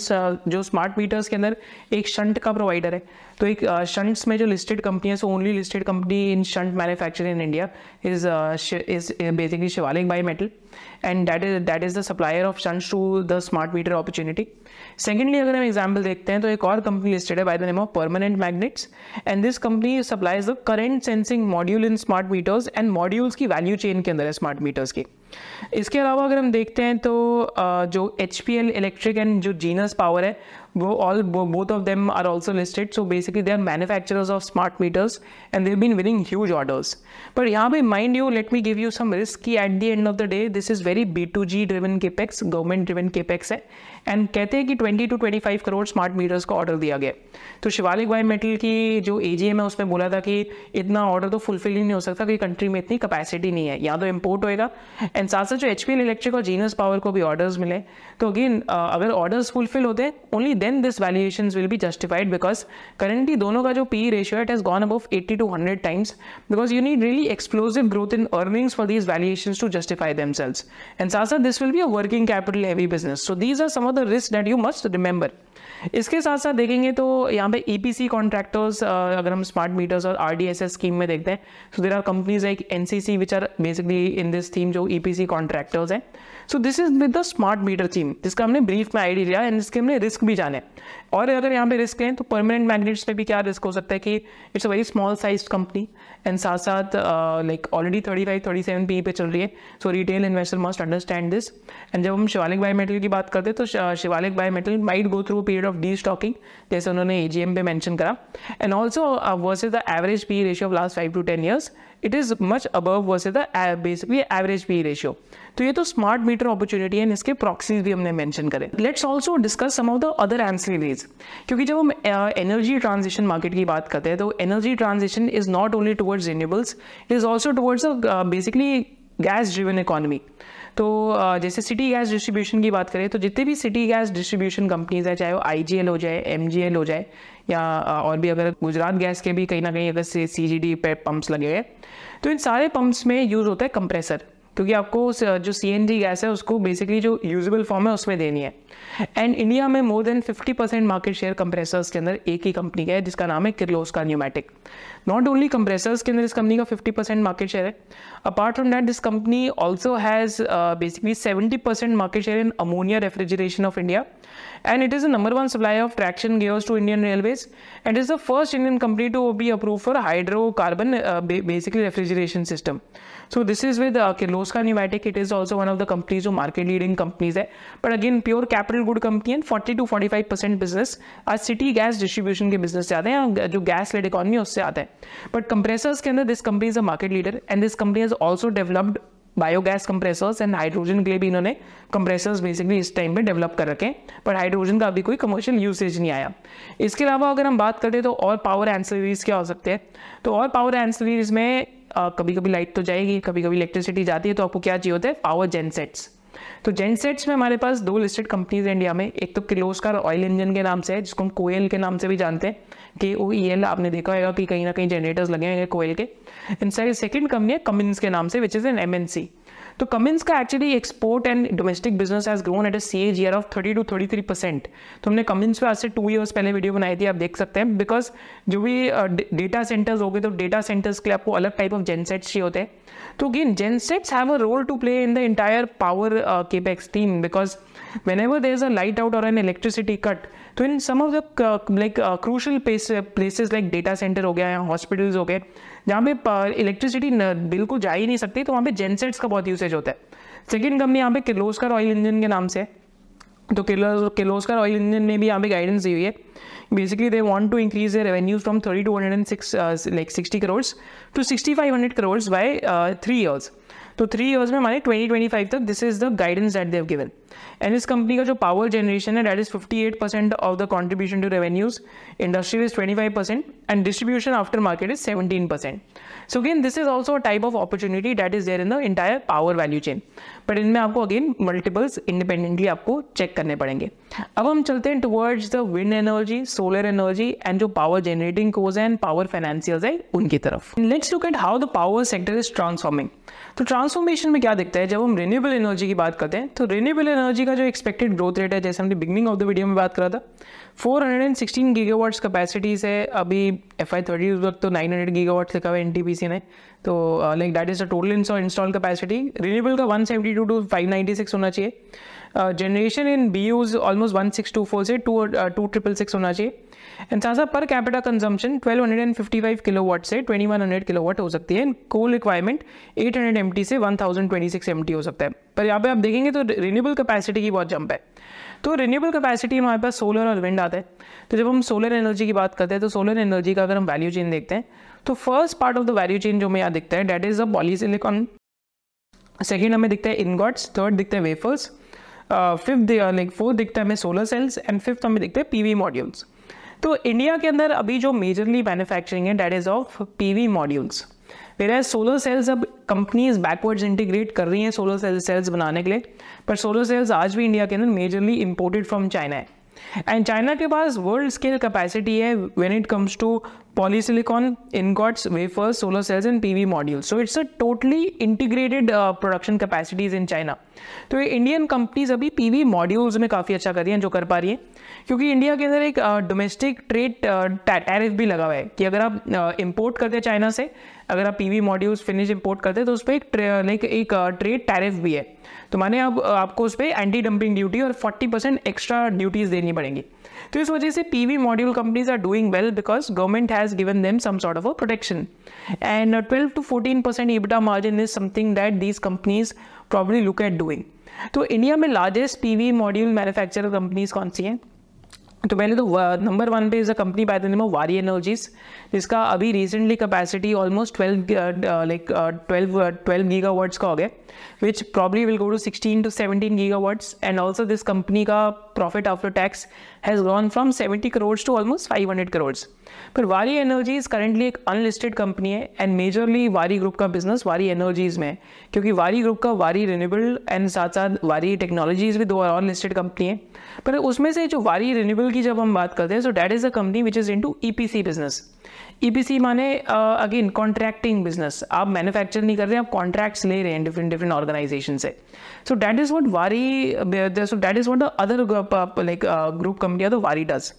जो स्मार्ट मीटर्स के अंदर एक शंट का प्रोवाइडर है। तो एक शंट्स में जो लिस्टेड कंपनी है so only listed company in shunt manufacture in India is is basically Shivalik bimetal and that is that is the supplier of shunts to the smart meter opportunity secondly अगर हम एग्ज़ाम्पल देखते हैं तो एक और कंपनी लिस्टेड है by the name of Permanent Magnets and this company supplies the current sensing module in smart meters and modules की वैल्यू चेन के अंदर है स्मार्ट मीटर्स की. इसके अलावा अगर हम देखते हैं तो जो H P L electric and जो जीनस पावर है, वो all both of them are also listed so basically they are manufacturers of smart meters and they've been winning huge orders but यहाँ पे mind you let me give you some risk की at the end of the day this is very B to G driven capex government driven capex है. एंड कहते हैं कि 20 टू 25 करोड़ स्मार्ट मीटर्स का ऑर्डर दिया गया। तो शिवालिक वाई मेटल की जो ए जी एम है, उसमें बोला था कि इतना ऑर्डर तो फुलफिल ही नहीं हो सकता क्योंकि कंट्री में इतनी कपैसिटी नहीं है। या तो इम्पोर्ट होएगा। एंड साथ साथ जो एच पी एल इलेक्ट्रिक और जीनस पावर को भी ऑर्डर्स मिले। तो अगेन अगर ऑर्डर्स फुलफिल होते only then this valuation will be justified because currently दोनों का जो P ratio it has gone above eighty two hundred times because you need really explosive growth in earnings for these valuation to justify them sales and साथ साथ this will be a working capital heavy business so these are some the risks that you must remember. इसके साथ साथ देखेंगे तो यहाँ पे ई पी कॉन्ट्रैक्टर्स अगर हम स्मार्ट मीटर्स और आर डी स्कीम में देखते हैं so there are companies like N C C which are basically in this theme जो ई पी कॉन्ट्रैक्टर्स हैं. So this is with the smart meter theme जिसका हमने ब्रीफ में आईडी लिया एंड इसके हमने रिस्क भी जाने और अगर यहाँ पे रिस्क है तो परमानेंट मैग्नेट्स में भी क्या रिस्क हो सकता है कि it's a very small size company and साथ साथ like already thirty five thirty seven P पे चल रही है। So retail investor must understand this and जब हम शिवालिक बायो मेटल की बात करते हैं तो Shivalik bimetal might go through period period of destocking जैसे उन्होंने एजीएम पे मेंशन करा. And also versus the average P ratio of last five to ten years it is much above versus the basically average P ratio तो ये तो स्मार्ट मीटर अपॉर्चुनिटी है इसके प्रॉक्सीज भी हमने मेंशन करे. Let's also discuss some of the other ancillaries क्योंकि जब हम एनर्जी ट्रांजिशन मार्केट की बात करते हैं तो energy transition is not only towards renewables it is also towards basically gas driven economy तो जैसे सिटी गैस डिस्ट्रीब्यूशन की बात करें तो जितने भी सिटी गैस डिस्ट्रीब्यूशन कंपनीज़ है, चाहे वो आईजीएल हो जाए एमजीएल हो जाए, या और भी अगर गुजरात गैस के भी कहीं ना कहीं अगर सी जी पे पम्प्स लगे हुए तो इन सारे पम्प्स में यूज़ होता है कंप्रेसर क्योंकि आपको उस जो सी एन जी गैस है उसको बेसिकली जो यूजेबल फॉर्म है उसमें देनी है। एंड इंडिया में more than 50 percent market share compressors के अंदर एक ही कंपनी का है जिसका नाम है किर्लोस का न्यूमेटिक नॉट ओनली कंप्रेसर्स के अंदर इस कंपनी का 50 परसेंट मार्केट शेयर है apart from that this company also has basically 70 percent market share in ammonia refrigeration of India it is the number one supplier of traction gears to Indian Railways and is the first Indian company to be approved for hydrocarbon uh, basically refrigeration system. So this is with Kirloskar pneumatic it is also one of the company जो मार्केट लीडिंग कंपनीज़ है but again pure capital good company and forty to forty five percent business आज सिटी गैस डिस्ट्रीब्यूशन के बिज़नेस से आते हैं जो गैस लेड इकॉनमी उससे आते हैं बट कंप्रेसर्स के अंदर this company is a market leader and this company is also developed biogas compressors and hydrogen के लिए भी इन्होंने कंप्रेसर्स बेसिकली इस टाइम पे डेवलप कर रखे हैं। पर हाइड्रोजन का अभी कोई कमर्शियल यूसेज नहीं आया। इसके अलावा अगर हम बात करें तो और पावर एंसलरीज क्या हो सकते हैं? तो और पावर एंसलरीज में कभी कभी लाइट तो जाएगी कभी कभी इलेक्ट्रिसिटी जाती है तो आपको क्या चाहिए होता है? पावर जेनसेट्स तो जेनसेट्स में हमारे पास दो लिस्टेड कंपनीज़ इंडिया में। एक तो किलोस्कर ऑयल इंजन के नाम से है, जिसको हम कोयल के नाम से भी जानते हैं। के ओ ई एल आपने देखा होगा कि कहीं ना कहीं जनरेटर्स लगे हैं कोयल के। इन सेकेंड कंपनी है कमिन्स के नाम से which is an M N C तो कमिन्स का actually export and domestic business has grown at a CAGR of thirty two thirty three percent तो हमने कमिन्स पे आज से टू ईयर्स पहले वीडियो बनाई थी, आप देख सकते हैं। बिकॉज़ जो भी डेटा सेंटर्स हो गए तो डेटा सेंटर्स के लिए आपको अलग टाइप ऑफ़ जेनसेट्स चाहिए होते हैं। तो again gensets have a role to play in the entire power capex team because whenever there is a light out or an electricity cut तो in some of the like crucial places like data centre हो गया या हॉस्पिटल्स हो गए जहाँ पे इलेक्ट्रिसिटी बिल्कुल जा ही नहीं सकती तो वहाँ पे जेनसेट्स का बहुत यूसेज होता है। सेकेंड कंपनी यहाँ पे किर्लोस्कर ऑयल इंजन के नाम से तो किर्लोस्कर ऑयल इंजन ने भी यहाँ पे गाइडेंस दी हुई है। Basically they want to increase their revenues from 30 to 106 uh, like 60 crores to 6500 crores by uh, three years तो थ्री ईयर्स में हमारे 2025 तक this is the guidance that they've given and इस कंपनी का जो पावर जनरेशन है that is 58 percent of the contribution to revenues industry is 25 percent and distribution after market is 17 percent so again this is also a type of opportunity that is there in the entire power value chain but इनमें आपको अगेन मल्टीपल्स इंडिपेंडेंटली आपको चेक करने पड़ेंगे. अब हम चलते हैं towards the wind energy solar energy and जो पावर जनरेटिंग कोज है एंड पावर फाइनेंशियल्स है, उनकी तरफ़. Let's look at how the power sector is transforming तो ट्रांसफॉर्मेशन में क्या दिखता है? जब हम रिन्यूएबल एनर्जी की बात करते हैं तो रिन्यूएबल एनर्जी का जो एक्सपेक्टेड ग्रोथ रेट है, जैसे हमने बिगनिंग ऑफ़ द वीडियो में बात करा था 416 गीगावाट्स कैपेसिटीज है। अभी एफ़ आई थर्टी वक्त तो 900 गीगावाट्स लिखा हुआ एन ने। तो like that is the total install capacity renewable का 172 टू 596 होना चाहिए। Generation in BUs almost one six two four से टू टू ट्रिपल सिक्स होना चाहिए। एंड साथ साथ पर कैपिटा कंजम्पशन 1255 किलोवाट से 2100 किलोवाट हो सकती है। कोल रिक्वायरमेंट 800 एमटी से 1026 एमटी हो सकता है। पर यहाँ पे आप देखेंगे तो रिन्यूएबल कैपेसिटी की बहुत जंप है। तो रिन्यूएबल कैपेसिटी हमारे पास सोलर और विंड आता है। तो जब हम सोलर एनर्जी की बात करते हैं तो सोलर एनर्जी का अगर हम वैल्यू चेन देखते हैं तो first part of the value chain जो हमें यहाँ दिखता है that is a polysilicon second हमें दिखता है इनगॉट्स थर्ड दिखता है वेफर्स फिफ्थ लाइक फोर्थ दिखता है हमें सोलर सेल्स एंड फिफ्थ हमें दिखते हैं पीवी मॉड्यूल्स तो इंडिया के अंदर अभी जो मेजरली मैन्युफैक्चरिंग है that is of P V modules मेरा सोलर सेल्स अब कंपनीज़ बैकवर्ड्स इंटीग्रेट कर रही हैं सोलर सेल्स सेल्स बनाने के लिए. पर सोलर सेल्स आज भी इंडिया के अंदर मेजरली इम्पोर्टेड फ्रॉम चाइना है. एंड चाइना के पास वर्ल्ड स्केल कैपेसिटी है when it comes to polysilicon, ingots, wafers, solar cells and modules. So it's a totally integrated uh, production capacities in China. तो ये इंडियन कंपनीज़ अभी पीवी मॉड्यूल्स में काफ़ी अच्छा कर रही हैं जो कर पा रही हैं क्योंकि इंडिया के अंदर एक डोमेस्टिक ट्रेड टैरिफ भी लगा हुआ है कि अगर आप इम्पोर्ट करते हैं चाइना से अगर आप पीवी मॉड्यूल्स फिनिश इम्पोर्ट करते हैं तो उस पर एक लाइक एक ट्रेड टैरिफ भी है तो माने अब आपको उस पर एंटी डंपिंग ड्यूटी और 40 परसेंट एक्स्ट्रा ड्यूटीज़ देनी पड़ेंगी। तो इस वजह से P V module companies are doing well because government has given them some sort of a protection and 12 to 14 percent EBITDA margin is something that these companies probably look at doing तो इंडिया में largest P V module manufacture companies कौन सी हैं? तो मैंने तो नंबर वन पे is a company by the name of Waaree Energies जिसका अभी recently capacity almost twelve like twelve twelve gigawatts का हो गया which probably will go to sixteen to seventeen gigawatts and also this company का profit after tax has gone from seventy crores to almost five hundred crores पर वारी एनर्जीज करेंटली एक अनलिस्टेड कंपनी है एंड मेजरली वारी ग्रुप का बिज़नेस वारी एनर्जीज में है, क्योंकि वारी ग्रुप का वारी रिन्यूबल एंड साथ साथ वारी टेक्नोलॉजीज़ भी दो अनलिस्टेड कंपनी है। पर उसमें से जो वारी रिन्यूबल की जब हम बात करते हैं so that is a company which is into E business E P C माने अगेन कॉन्ट्रैक्टिंग बिज़नेस आप मैन्युफैक्चर नहीं कर रहे आप कॉन्ट्रैक्ट्स ले रहे हैं डिफरेंट डिफरेंट ऑर्गेनाइजेशन से. सो that is what Waaree so that is what the other like group company तो Waaree does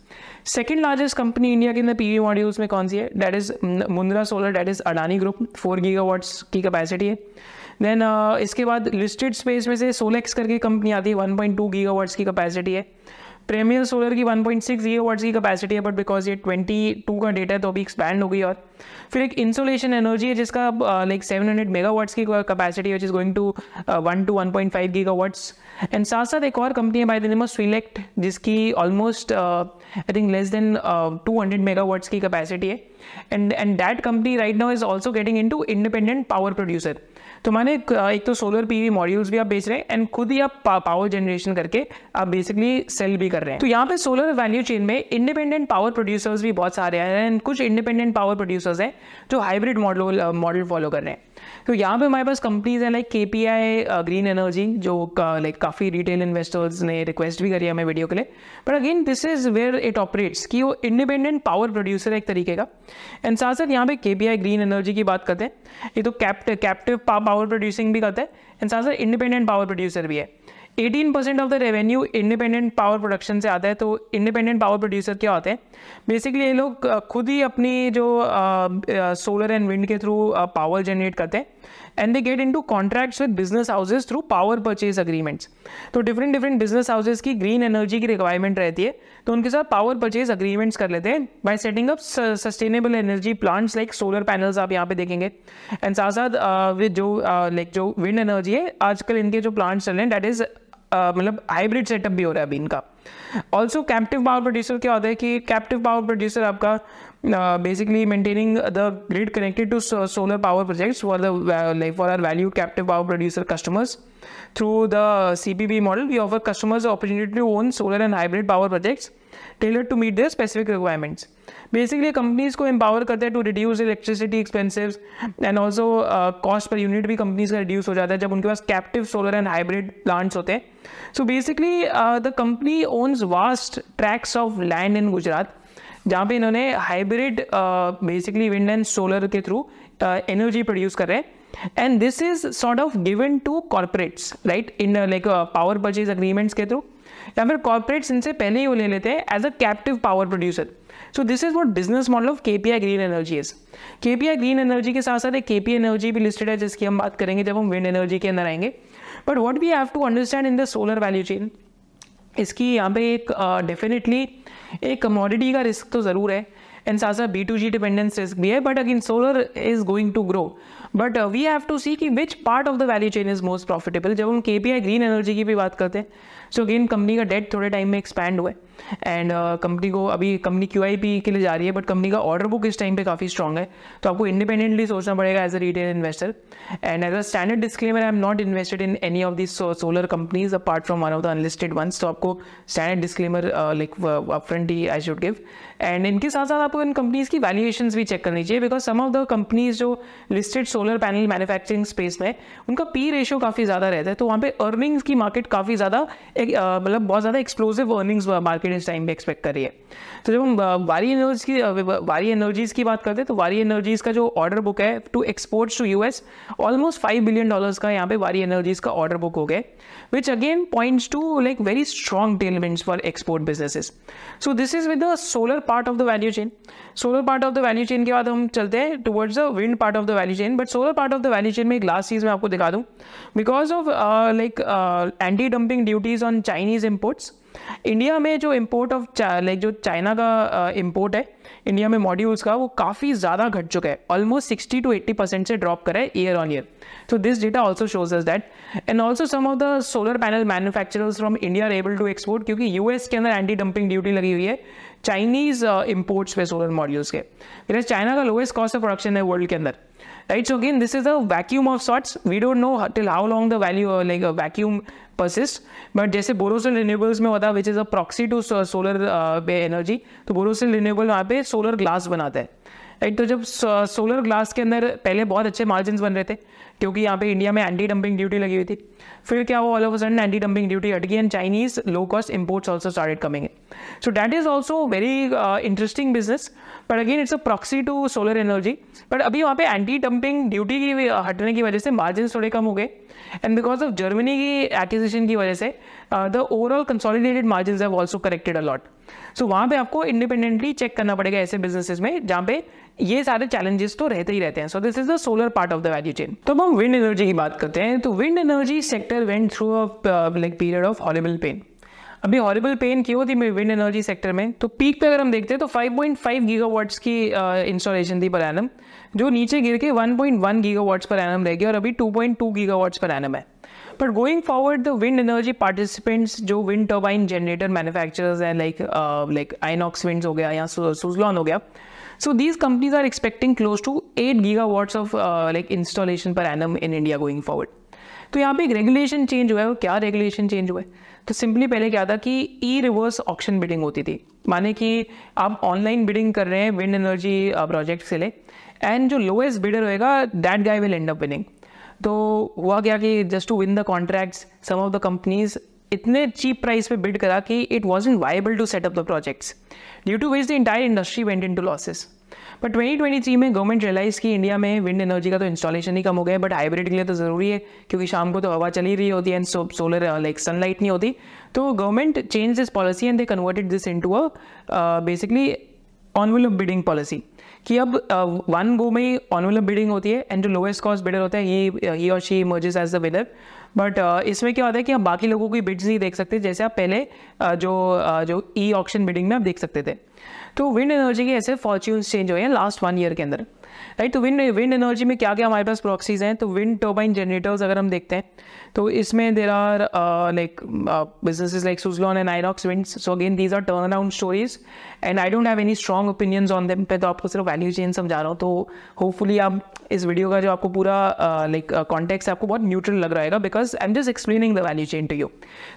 second largest company India के अंदर पी मॉड्यूल्स में कौन सी है? That is Mundra solar that is Adani group four gigawatts की कैपेसिटी है. देन uh, इसके बाद लिस्टेड स्पेस में से सोलेक्स करके कंपनी आती है. 1.2 टू गीगा की कैपेसिटी है. प्रीमियर सोलर की 1.6 पॉइंट सिक्स ये वाट्स की कैपेसिटी है बट बिकॉज़ ये 22 का डेटा है तो अभी एक्सपैंड हो गई और फिर एक इंसोलेशन एनर्जी है, जिसका लाइक सेवन हंड्रेड मेगावाट्स की कैपेसिटी है is going to one to one point five gigawatts and साथ साथ एक और कंपनी है by the name of Swelect जिसकी almost I think less than two hundred megawatts की कैपेसिटी है. And and that company right now is also getting into independent power producer तो मैंने एक तो सोलर पीवी मॉड्यूल्स भी आप बेच रहे हैं एंड खुद ही आप पावर जनरेशन करके आप बेसिकली सेल भी कर रहे हैं। तो यहाँ पे सोलर वैल्यू चेन में इंडिपेंडेंट पावर प्रोड्यूसर्स भी बहुत सारे हैं एंड कुछ इंडिपेंडेंट पावर प्रोड्यूसर्स हैं जो हाइब्रिड मॉडल मॉडल फॉलो कर रहे हैं। तो यहाँ पे हमारे पास कंपनीज़ हैं like K P I green energy जो लाइक काफ़ी रिटेल इन्वेस्टर्स ने रिक्वेस्ट भी करी हमें वीडियो के लिए। But again this is where it operates कि वो इंडिपेंडेंट पावर प्रोड्यूसर है एक तरीके का। एंड साथ साथ यहाँ पे K P I green energy की बात करते हैं। ये तो कैप्ट कैप्टिव पावर प्रोड्यूसिंग भी करते हैं। एंड साथ साथ इंडिपेंडेंट पावर प्रोड्यूसर भी है। 18 percent of the revenue independent power production से आता है तो इंडिपेंडेंट पावर प्रोड्यूसर क्या होते हैं? बेसिकली ये लोग खुद ही अपनी जो सोलर एंड विंड के थ्रू पावर जनरेट करते हैं। And they get into contracts with business houses through power purchase agreements तो डिफरेंट डिफरेंट बिज़नेस हाउसेज की ग्रीन एनर्जी की रिक्वायरमेंट रहती है तो उनके साथ पावर परचेज अग्रीमेंट्स कर लेते हैं by setting up sustainable energy plants like solar panels आप यहाँ पे देखेंगे। एंड साथ साथ विद जो लाइक जो विंड एनर्जी है, आजकल इनके जो प्लांट्स चल रहे हैं दैट इज़ मतलब हाइब्रिड सेटअप भी हो रहा है अभी इनका ऑल्सो कैप्टिव पावर प्रोड्यूसर क्या होता है कि कैप्टिव पावर प्रोड्यूसर आपका basically maintaining the grid connected to solar power projects for the like for our value captive power producer customers through the C P B model we offer customers opportunity to own solar and hybrid power projects tailored to meet their specific requirements. Basically companies को एम्पावर करते हैं to reduce electricity expensive and also cost per unit भी कंपनीज़ का रिड्यूस हो जाता है जब उनके पास captive solar and hybrid plants होते हैं। So basically the company owns vast tracts of land in Gujarat जहाँ पे इन्होंने hybrid basically wind and solar के थ्रू एनर्जी प्रोड्यूस कर रहे हैं। And this is sort of given to corporates right in like power purchase agreements के थ्रू या फिर कॉर्पोरेट्स इनसे पहले ही वो ले लेते हैं as a captive power producer so this is what business model of K P I green energy is K P I green energy के साथ साथ एक के पी एनर्जी भी लिस्टेड है जिसकी हम बात करेंगे जब हम विंड एनर्जी के अंदर आएँगे. But what we have to understand in the solar value chain इसकी यहाँ पे एक डेफिनेटली uh, एक कमोडिटी का रिस्क तो ज़रूर है एंड साथ साथ B to G dependence risk भी है but again solar is going to grow but we have to see कि which part of the value chain is most profitable जब हम के ग्रीन एनर्जी की भी बात करते हैं सो अगेन कंपनी का डेट थोड़े टाइम में एक्सपैंड हुआ है। एंड कंपनी uh, को अभी कंपनी क्यू के लिए जा रही है बट कंपनी का ऑर्डर बुक इस टाइम पे काफ़ी स्ट्रॉग है। तो आपको इंडिपेंडेंटली सोचना पड़ेगा as a retail investor and as a standard disclaimer I am not invested in any of this solar companies apart from one of the unlisted ones तो आपको स्टैंडर्ड डिस्क्लेमर लाइक अपफ्रंट ही आई शुड गिव एंड इनके साथ साथ आपको इन कंपनीज़ की वैल्यूएशन भी चेक करनी चाहिए because some of the companies जो listed solar panel manufacturing space में उनका पी रेशियो काफ़ी ज़्यादा रहता है। तो वहाँ पे अर्निंग्स की मार्केट काफ़ी ज़्यादा मतलब बहुत ज़्यादा एक्सप्लोसिव अर्निंग्स मार्केट इस टाइम पे एक्सपेक्ट कर रही है। तो जब हम वारी एनर्जी की वारी एनर्जीज की बात करते हैं तो वारी एनर्जीज का जो ऑर्डर बुक है to exports to US almost five billion dollars का यहाँ पे वारी एनर्जीज का ऑर्डर बुक हो गया which again points to like very strong tailwinds for export businesses so this is with the solar part of the value chain solar part of the value chain के बाद हम चलते हैं towards the wind part of the value chain but solar part of the value chain में एक लास्ट चीज़ मैं आपको दिखा दूँ। Because of like anti dumping duties on Chinese imports India में जो इम्पोर्ट ऑफ़ लाइक जो चाइना का इम्पोर्ट uh, है इंडिया में मॉड्यूल्स का वो काफ़ी ज़्यादा घट चुका है। Almost sixty to eighty percent से ड्रॉप करा है year on year so this data also shows us that. And also some of the solar panel manufacturers from India are able to export क्योंकि US के अंदर एंटी डंपिंग ड्यूटी लगी हुई है। चाइनीज़ इम्पोर्ट्स uh, पे सोलर मॉड्यूल्स के। चाइना का लोएस्ट कॉस्ट ऑफ़ प्रोडक्शन है वर्ल्ड के अंदर। Right so again this is a vacuum of sorts. We don't know till how long the value uh, like a vacuum persists. But जैसे बोरोसिल रिन्यूएबल्स में होता है which is a proxy to solar energy तो बोरोसिल रिन्यूएबल वहाँ पे सोलर ग्लास बनाता है। राइट तो जब सोलर ग्लास के अंदर पहले बहुत अच्छे मार्जिन बन रहे थे क्योंकि यहाँ पे इंडिया में एंटी डंपिंग ड्यूटी लगी हुई थी। फिर क्या वो all of sudden anti dumping duty हट गई and Chinese low cost imports also started coming so that is also very interesting business but again it's a proxy to solar energy but अभी वहाँ पे एंटी डंपिंग ड्यूटी की हटने की वजह से मार्जिन थोड़े कम हो गए। एंड बिकॉज़ ऑफ़ जर्मनी की एक्विजिशन की वजह से the overall consolidated margin have also corrected a lot so वहाँ पे आपको इंडिपेंडेंटली चेक करना पड़ेगा ऐसे बिजनेसेस में जहाँ पे ये सारे चैलेंजेस तो रहते ही रहते हैं। So this is the solar part of the value chain तो हम विंड एनर्जी की बात करते हैं। तो wind energy sector went through a like period of horrible pain अभी हॉरेबल पेन क्यों थी विंड एनर्जी सेक्टर में? तो पीक पे अगर हम देखते हैं तो 5.5 गीगावाट्स की इंस्टॉलेशन uh, थी पर एनम जो नीचे गिर के 1.1 गीगावाट्स पर एनम रह गया और अभी 2.2 गीगावाट्स पर एनम है। But going forward the wind energy participants जो विंड टर्बाइन जनरेटर मैन्युफैक्चरर्स हैं लाइक लाइक आइनॉक्स विंड्स हो गया या सुजलॉन हो गया So these companies are expecting close to 8 gigawatts of uh, like installation per annum in India going forward. तो यहाँ पे एक रेगुलेशन चेंज हुआ है क्या रेगुलेशन चेंज हुआ है? तो सिंपली पहले क्या था कि ई रिवर्स ऑप्शन बिडिंग होती थी। माने कि आप ऑनलाइन बिडिंग कर रहे हैं विंड एनर्जी प्रोजेक्ट से ले एंड जो लोएस्ट बिडर होएगा that guy will end up winning तो हुआ क्या कि just to win the contracts some of the companies इतने चीप प्राइस पे बिड करा कि it was inviable to set up the projects due to which the entire industry went into losses but 2023 में गवर्नमेंट रियलाइज़ की इंडिया में विंड एनर्जी का तो इंस्टॉलेशन ही कम हो गया बट हाइब्रिड के लिए तो ज़रूरी है, क्योंकि शाम को तो हवा चली रही होती है एंड सोलर लाइक सनलाइट नहीं होती। तो government change this policy and they converted this into a basically envelope bidding policy कि अब वन गो में ऑनवेलप बिडिंग होती है एंड जो लोएस्ट कॉस्ट बिडर होता है ही और she emerges as the winner but इसमें क्या होता है कि आप बाकी लोगों की बिड्स नहीं देख सकते जैसे आप पहले uh, जो uh, जो ई ऑप्शन बिडिंग में आप देख सकते थे. तो विंड एनर्जी के ऐसे फॉर्च्यून्स चेंज हुए हैं लास्ट वन ईयर के अंदर. राइट तो विंड विंड एनर्जी में क्या क्या हमारे पास प्रॉक्सीज हैं? तो विंड टर्बाइन जनरेटर्स अगर हम देखते हैं तो इसमें there are like businesses like Suzlon and Inox winds so again these are turn around stories and I don't have any strong opinions on them पे तो आपको सिर्फ़ वैल्यू चेन समझा रहा हूँ। तो होपफुली आप इस वीडियो का जो आपको पूरा लाइक uh, कॉन्टेक्ट uh, आपको बहुत न्यूट्रल लग रहा है because I am just explaining the value chain to you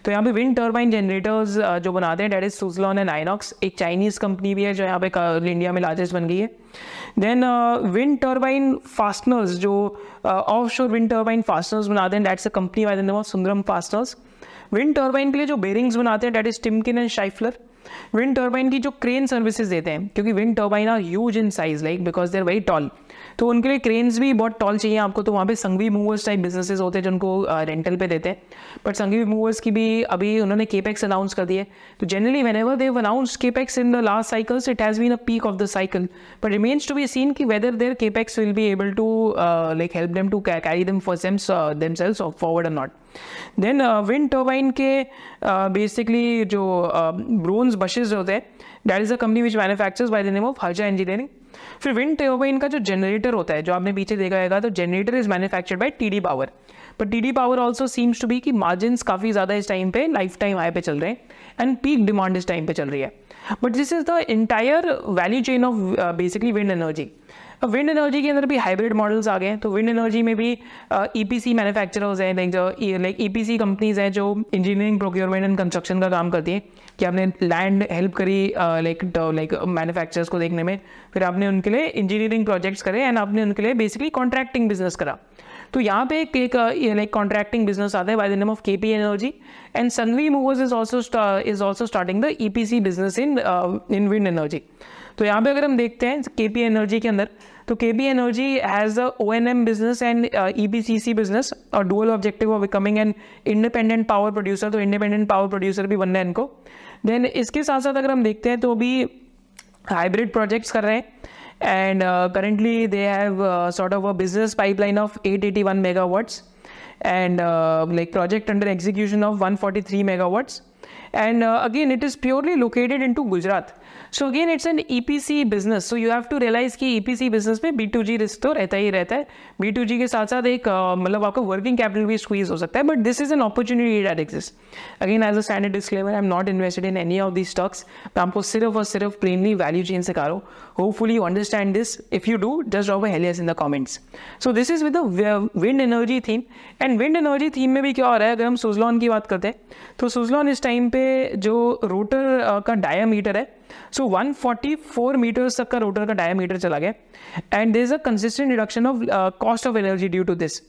तो यहाँ पे विंड टर्बाइन जनरेटर्स जो बनाते हैं that is Suzlon and Inox एक चाइनीज़ कंपनी भी है जो यहाँ पे इंडिया में लार्जेस्ट बन गई है। देन विंड टर्बाइन फास्टनर्स जो offshore wind turbine fasteners बनाते हैं that's a company by the Sundaram fasteners wind turbine के लिए जो बेरिंग्स बनाते हैं that is Timken and Schaeffler wind turbine की जो क्रेन सर्विसेज़ देते हैं, क्योंकि wind turbine are huge in size like because they are very tall तो उनके लिए क्रेन्स भी बहुत टॉल चाहिए आपको तो वहाँ पे संघवी मूवर्स टाइप बिजनेसेस होते हैं जिनको रेंटल पे देते हैं। बट संघवी मूवर्स की भी अभी उन्होंने केपेक्स अनाउंस कर दिए तो generally whenever they announce capex in the last cycles it has been a peak of the cycle but remains to be seen कि whether their capex will be able to like help them to carry them for seems them sales forward और नॉट देन विंड टर्बाइन के बेसिकली जो ब्रोन्स बशेज होते हैं that is a company which manufactures by the name of Harsha engineering फिर विंड टर्बाइन का जो जनरेटर होता है, जो आपने पीछे देखा जाएगा तो generator is manufactured by T D power but T D power also seems to be कि मार्जिन काफ़ी ज़्यादा इस टाइम पे लाइफ टाइम हाई पे चल रहे हैं एंड पीक डिमांड इस टाइम पे चल रही है. But this is the entire value chain of basically wind energy अब विंड एनर्जी के अंदर भी हाइब्रिड मॉडल्स आ गए हैं तो विंड एनर्जी में भी ई पी सी मैनुफैक्चरर्स हैं लाइक जो like E P C companies हैं जो इंजीनियरिंग प्रोक्योरमेंट एंड कंस्ट्रक्शन का काम करती हैं. कि आपने लैंड हेल्प करी लाइक लाइक मैनुफैक्चरर्स को देखने में। फिर आपने उनके लिए इंजीनियरिंग प्रोजेक्ट्स करे एंड आपने उनके लिए बेसिकली कॉन्ट्रैक्टिंग बिज़नेस करा। तो यहाँ पे एक एक लाइक कॉन्ट्रैक्टिंग बिज़नेस आता है by the name of K P energy and Sanvi movers is also is also starting the E P C business in in wind energy तो यहाँ पे अगर हम देखते हैं के पी एनर्जी के अंदर तो K P energy has a O and M business and E B C C business और dual objective of becoming an independent power producer तो इंडिपेंडेंट पावर प्रोड्यूसर भी बनना है इनको। देन इसके साथ साथ अगर हम देखते हैं तो अभी हाइब्रिड प्रोजेक्ट्स कर रहे हैं। And currently they have sort of a business pipeline of 881 megawatts and like project under execution of 143 megawatts and again it is purely located into Gujarat so again it's an E P C business so you have to realise कि सी बिज़नेस में बी टू जी रिस्क तो रहता ही रहता है। बी टू जी के साथ साथ एक मतलब आपका वर्किंग कैपिटल भी स्क्वीज हो सकता है but this is an opportunity that exist again as a standard disclaimer I am not invested in any of the stocks मैं आपको सिर्फ़ और सिर्फ़ प्लेनली वैल्यू चेन रहा हूँ। Hopefully you understand this if you do just drop Helios in the comments so this is with wind energy theme and wind energy theme में भी क्या हो रहा है? अगर हम सुजलॉन की बात करते हैं तो सुजलॉन इस टाइम पे जो रोटर का डायामीटर है सो so 144 मीटर्स तक का रोटर का डायमीटर चला गया. And there is a consistent reduction of cost of energy due to this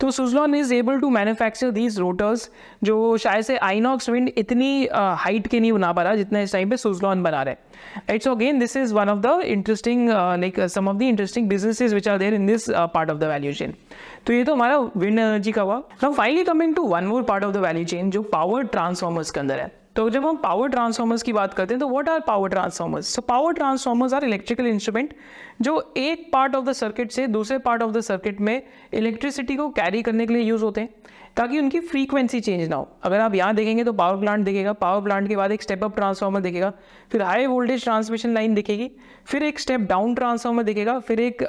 तो Suzlon is able to manufacture these rotors जो शायद से आईनॉक्स विंड इतनी हाइट uh, के नहीं बना पा रहा जितना इस टाइम पे सुजलॉन बना रहे right so again this is one of the interesting like some of the interesting businesses which are there in this part of the value chain तो ये तो हमारा विंड एनर्जी का हुआ. Now finally coming to one more part of the value chain जो पावर ट्रांसफॉर्मर्स के अंदर है. तो जब हम पावर ट्रांसफॉर्मर्स की बात करते हैं तो what are power transformers so power transformers are electrical instrument जो एक पार्ट ऑफ़ द सर्किट से दूसरे पार्ट ऑफ़ द सर्किट में इलेक्ट्रिसिटी को कैरी करने के लिए यूज़ होते हैं, ताकि उनकी फ्रीक्वेंसी चेंज ना हो। अगर आप यहाँ देखेंगे तो पावर प्लांट देखेगा पावर प्लांट के बाद एक स्टेप अप ट्रांसफॉर्मर देखेगा, फिर हाई वोल्टेज ट्रांसमिशन लाइन दिखेगी, फिर एक स्टेप डाउन ट्रांसफॉर्मर दिखेगा, फिर एक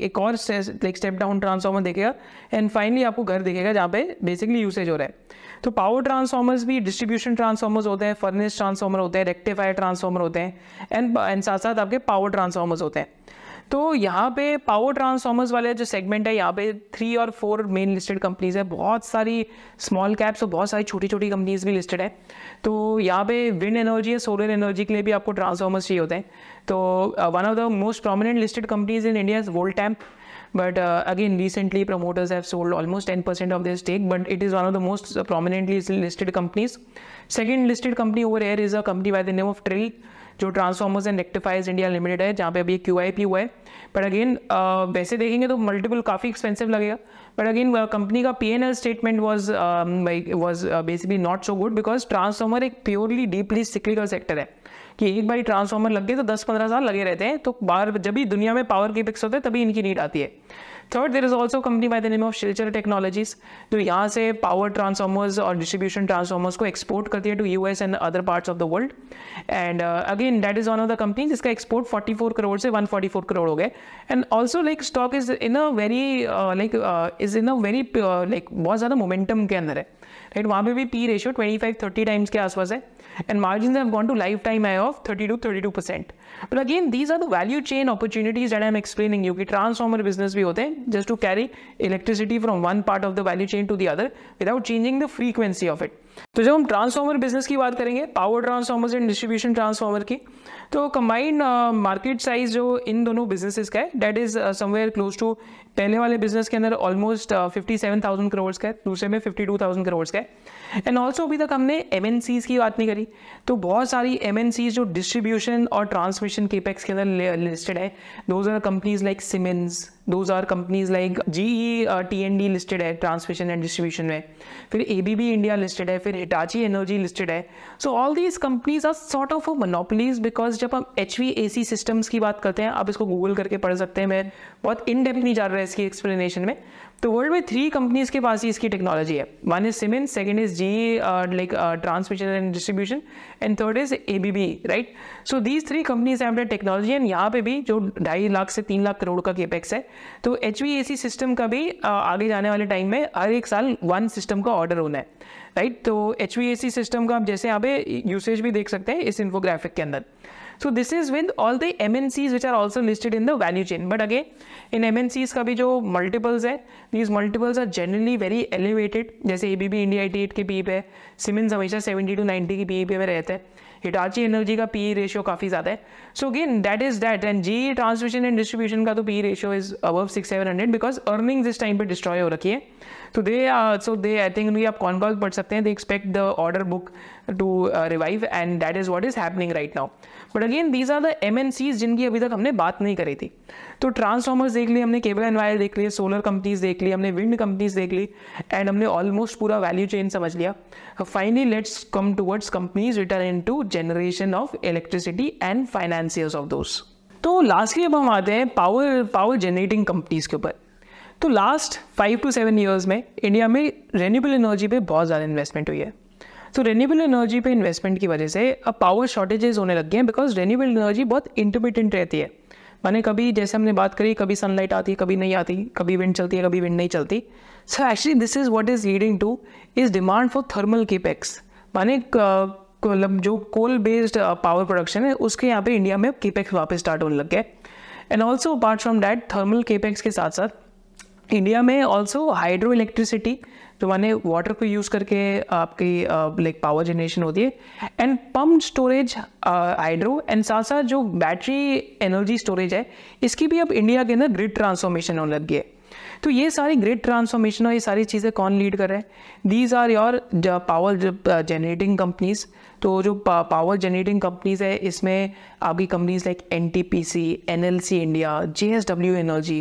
एक और स्टेप डाउन ट्रांसफॉर्मर देखेगा एंड फाइनली आपको घर दिखेगा जहाँ पे बेसिकली यूसेज हो रहा है। तो पावर ट्रांसफॉर्मर्स भी डिस्ट्रीब्यूशन ट्रांसफॉर्मर्स होते हैं फर्नेस ट्रांसफॉर्मर होते हैं रेक्टिफायर ट्रांसफॉर्मर होते हैं एंड एंड साथ साथ आपके पावर ट्रांसफॉर्मर्स होते हैं। तो यहाँ पे पावर ट्रांसफॉर्मर्स वाले जो सेगमेंट है, यहाँ पे थ्री और फोर मेन लिस्टेड कंपनीज़ है। बहुत सारी स्मॉल कैप्स और बहुत सारी छोटी छोटी कंपनीज़ भी लिस्टेड है। तो यहाँ पे विंड एनर्जी या सोलर एनर्जी के लिए भी आपको ट्रांसफॉर्मर्स चाहिए होते हैं। तो one of the most prominent listed companies in India is Voltamp but uh, again recently promoters have sold almost 10% of their stake but it is one of the most prominently listed companies second listed company over here is a company by the name of Trill जो transformers and rectifiers India limited है जहाँ पे अभी क्यू आई पी हुआ है बट अगेन वैसे देखेंगे तो मल्टीपल काफ़ी एक्सपेंसिव लगेगा बट अगेन कंपनी का P and L statement was was basically not so good because transformer एक प्योरली डीपली सिक्लिकल सेक्टर है कि एक बार ट्रांसफॉर्मर लग गए तो 10-15 साल लगे रहते हैं तो बार जब भी दुनिया में पावर के पिक्स होते हैं, तभी इनकी नीड आती है। Third there is also company by the name of Shilchar technologies जो यहाँ से पावर ट्रांसफॉर्मर्स और डिस्ट्रीब्यूशन ट्रांसफॉर्मर्स को एक्सपोर्ट करती है to U S and other parts of the world and again that is one of the company जिसका एक्सपोर्ट 44 करोड़ से 144 करोड़ हो गए। And also like stock is in a very like is in a very like बहुत ज़्यादा मोमेंटम के अंदर है। राइट वहाँ पे भी पी रेशियो 25 30 टाइम्स के आसपास है। And margins have gone to lifetime high of 30 to 32 percent but again, these are the value chain opportunities that i'm explaining you. कि transformer business भी होते हैं, just to carry electricity from one part of the value chain to the other without changing the frequency of it. तो जब हम ट्रांसफॉर्मर बिज़नेस की बात करेंगे power transformers and distribution transformer की तो कंबाइंड मार्केट साइज़ जो इन दोनों बिजनेसेस का है that is somewhere close to पहले वाले बिज़नेस के अंदर almost fifty seven thousand crore का है, दूसरे में फिफ्टी टू थाउज़ेंड करोड़ का है। एंड ऑल्सो अभी तक हमने एम की बात नहीं करी तो बहुत सारी एम जो डिस्ट्रीब्यूशन और ट्रांसमिशन केपेक्स के अंदर लिस्टेड है। Those are companies like Siemens those are companies like G T and D listed है ट्रांसमिशन एंड डिस्ट्रीब्यूशन में। फिर A B B India listed है, फिर हिटाची एनर्जी लिस्टेड है। So all these companies are sort of a monopolies because जब हम H V A C systems की बात करते हैं, आप इसको गूगल करके पढ़ सकते हैं। मैं बहुत इन डेप्थ नहीं जा रहा है इसकी एक्सप्लेनेशन में। तो वर्ल्ड में थ्री कंपनीज़ के पास ही इसकी टेक्नोलॉजी है। One is Siemens second is G like transmission and distribution and third is A B B right so these three companies have technology and यहाँ पे भी जो ढाई लाख से तीन लाख करोड़ का केपेक्स है तो H V A C system का भी uh, आगे जाने वाले टाइम में हर एक साल वन सिस्टम का ऑर्डर होना है राइट right? तो H V A C system का आप जैसे यहाँ पे यूसेज भी देख सकते हैं इस इन्फोग्राफिक के अंदर। So this M N Cs which are also listed in the value chain but chain. इन एम एन सीज का भी जो मल्टीपल्स है, these multiples are generally very elevated जैसे ABB India 88 के पी पे, Siemens हमेशा 70 to 90 की PE पे में रहते हैं. हिटाची एनर्जी का पी रेशियो काफ़ी ज़्यादा है। So again that is that and G transmission and distribution का तो P ratio is above six seven hundred because earning इस टाइम पर डिस्ट्रॉय हो रखी है। तो they so they I think उनकी आप कॉन कॉल पढ़ सकते हैं। They expect the order book to revive and that is what is happening right now but again these are the M N Cs जिनकी अभी तक हमने बात नहीं करी थी। तो ट्रांसफॉर्मर्स देख ली हमने केबल एंड वायर देख लिए सोलर कंपनीज़ देख ली हमने विंड कंपनीज़ देख ली एंड हमने ऑलमोस्ट पूरा वैल्यू चेन समझ लिया। Finally let's come towards companies return to generation of electricity and financiers of those तो लास्टली अब हम आते हैं पावर पावर जनरेटिंग कंपनीज़ के ऊपर। तो last five to seven years में इंडिया में रेन्यूबल एनर्जी पे बहुत ज़्यादा इन्वेस्टमेंट हुई है। तो रेन्यूबल एनर्जी पे इन्वेस्टमेंट की वजह से अब पावर शॉर्टेजेस होने लग गए हैं बिकॉज़ रेन्यूबल एनर्जी बहुत इंटरमीडियंट रहती है। मैंने कभी जैसे हमने बात करी, कभी सनलाइट आती है कभी नहीं आती, कभी विंड चलती है, कभी विंड नहीं चलती। So actually this is what is leading to is demand for thermal capex माने मतलब जो कोल बेस्ड पावर प्रोडक्शन है, उसके यहाँ पे इंडिया में केपेक्स वापस स्टार्ट होने लग गए and also apart from that thermal capex के साथ साथ इंडिया में ऑल्सो हाइड्रो इलेक्ट्रिसिटी जो माने वाटर को यूज़ करके आपकी लाइक पावर जनरेशन होती है। And pump storage hydro and साथ साथ जो बैटरी एनर्जी स्टोरेज है, इसकी भी अब इंडिया के अंदर ग्रिड ट्रांसफॉर्मेशन होने लग है। तो ये सारी ग्रिड ट्रांसफॉर्मेशन और ये सारी चीज़ें कौन लीड कर रहे हैं? These are your power generating companies तो जो पावर जनरेटिंग कंपनीज़ है इसमें आपकी companies like N T P C N L C India J S W Energy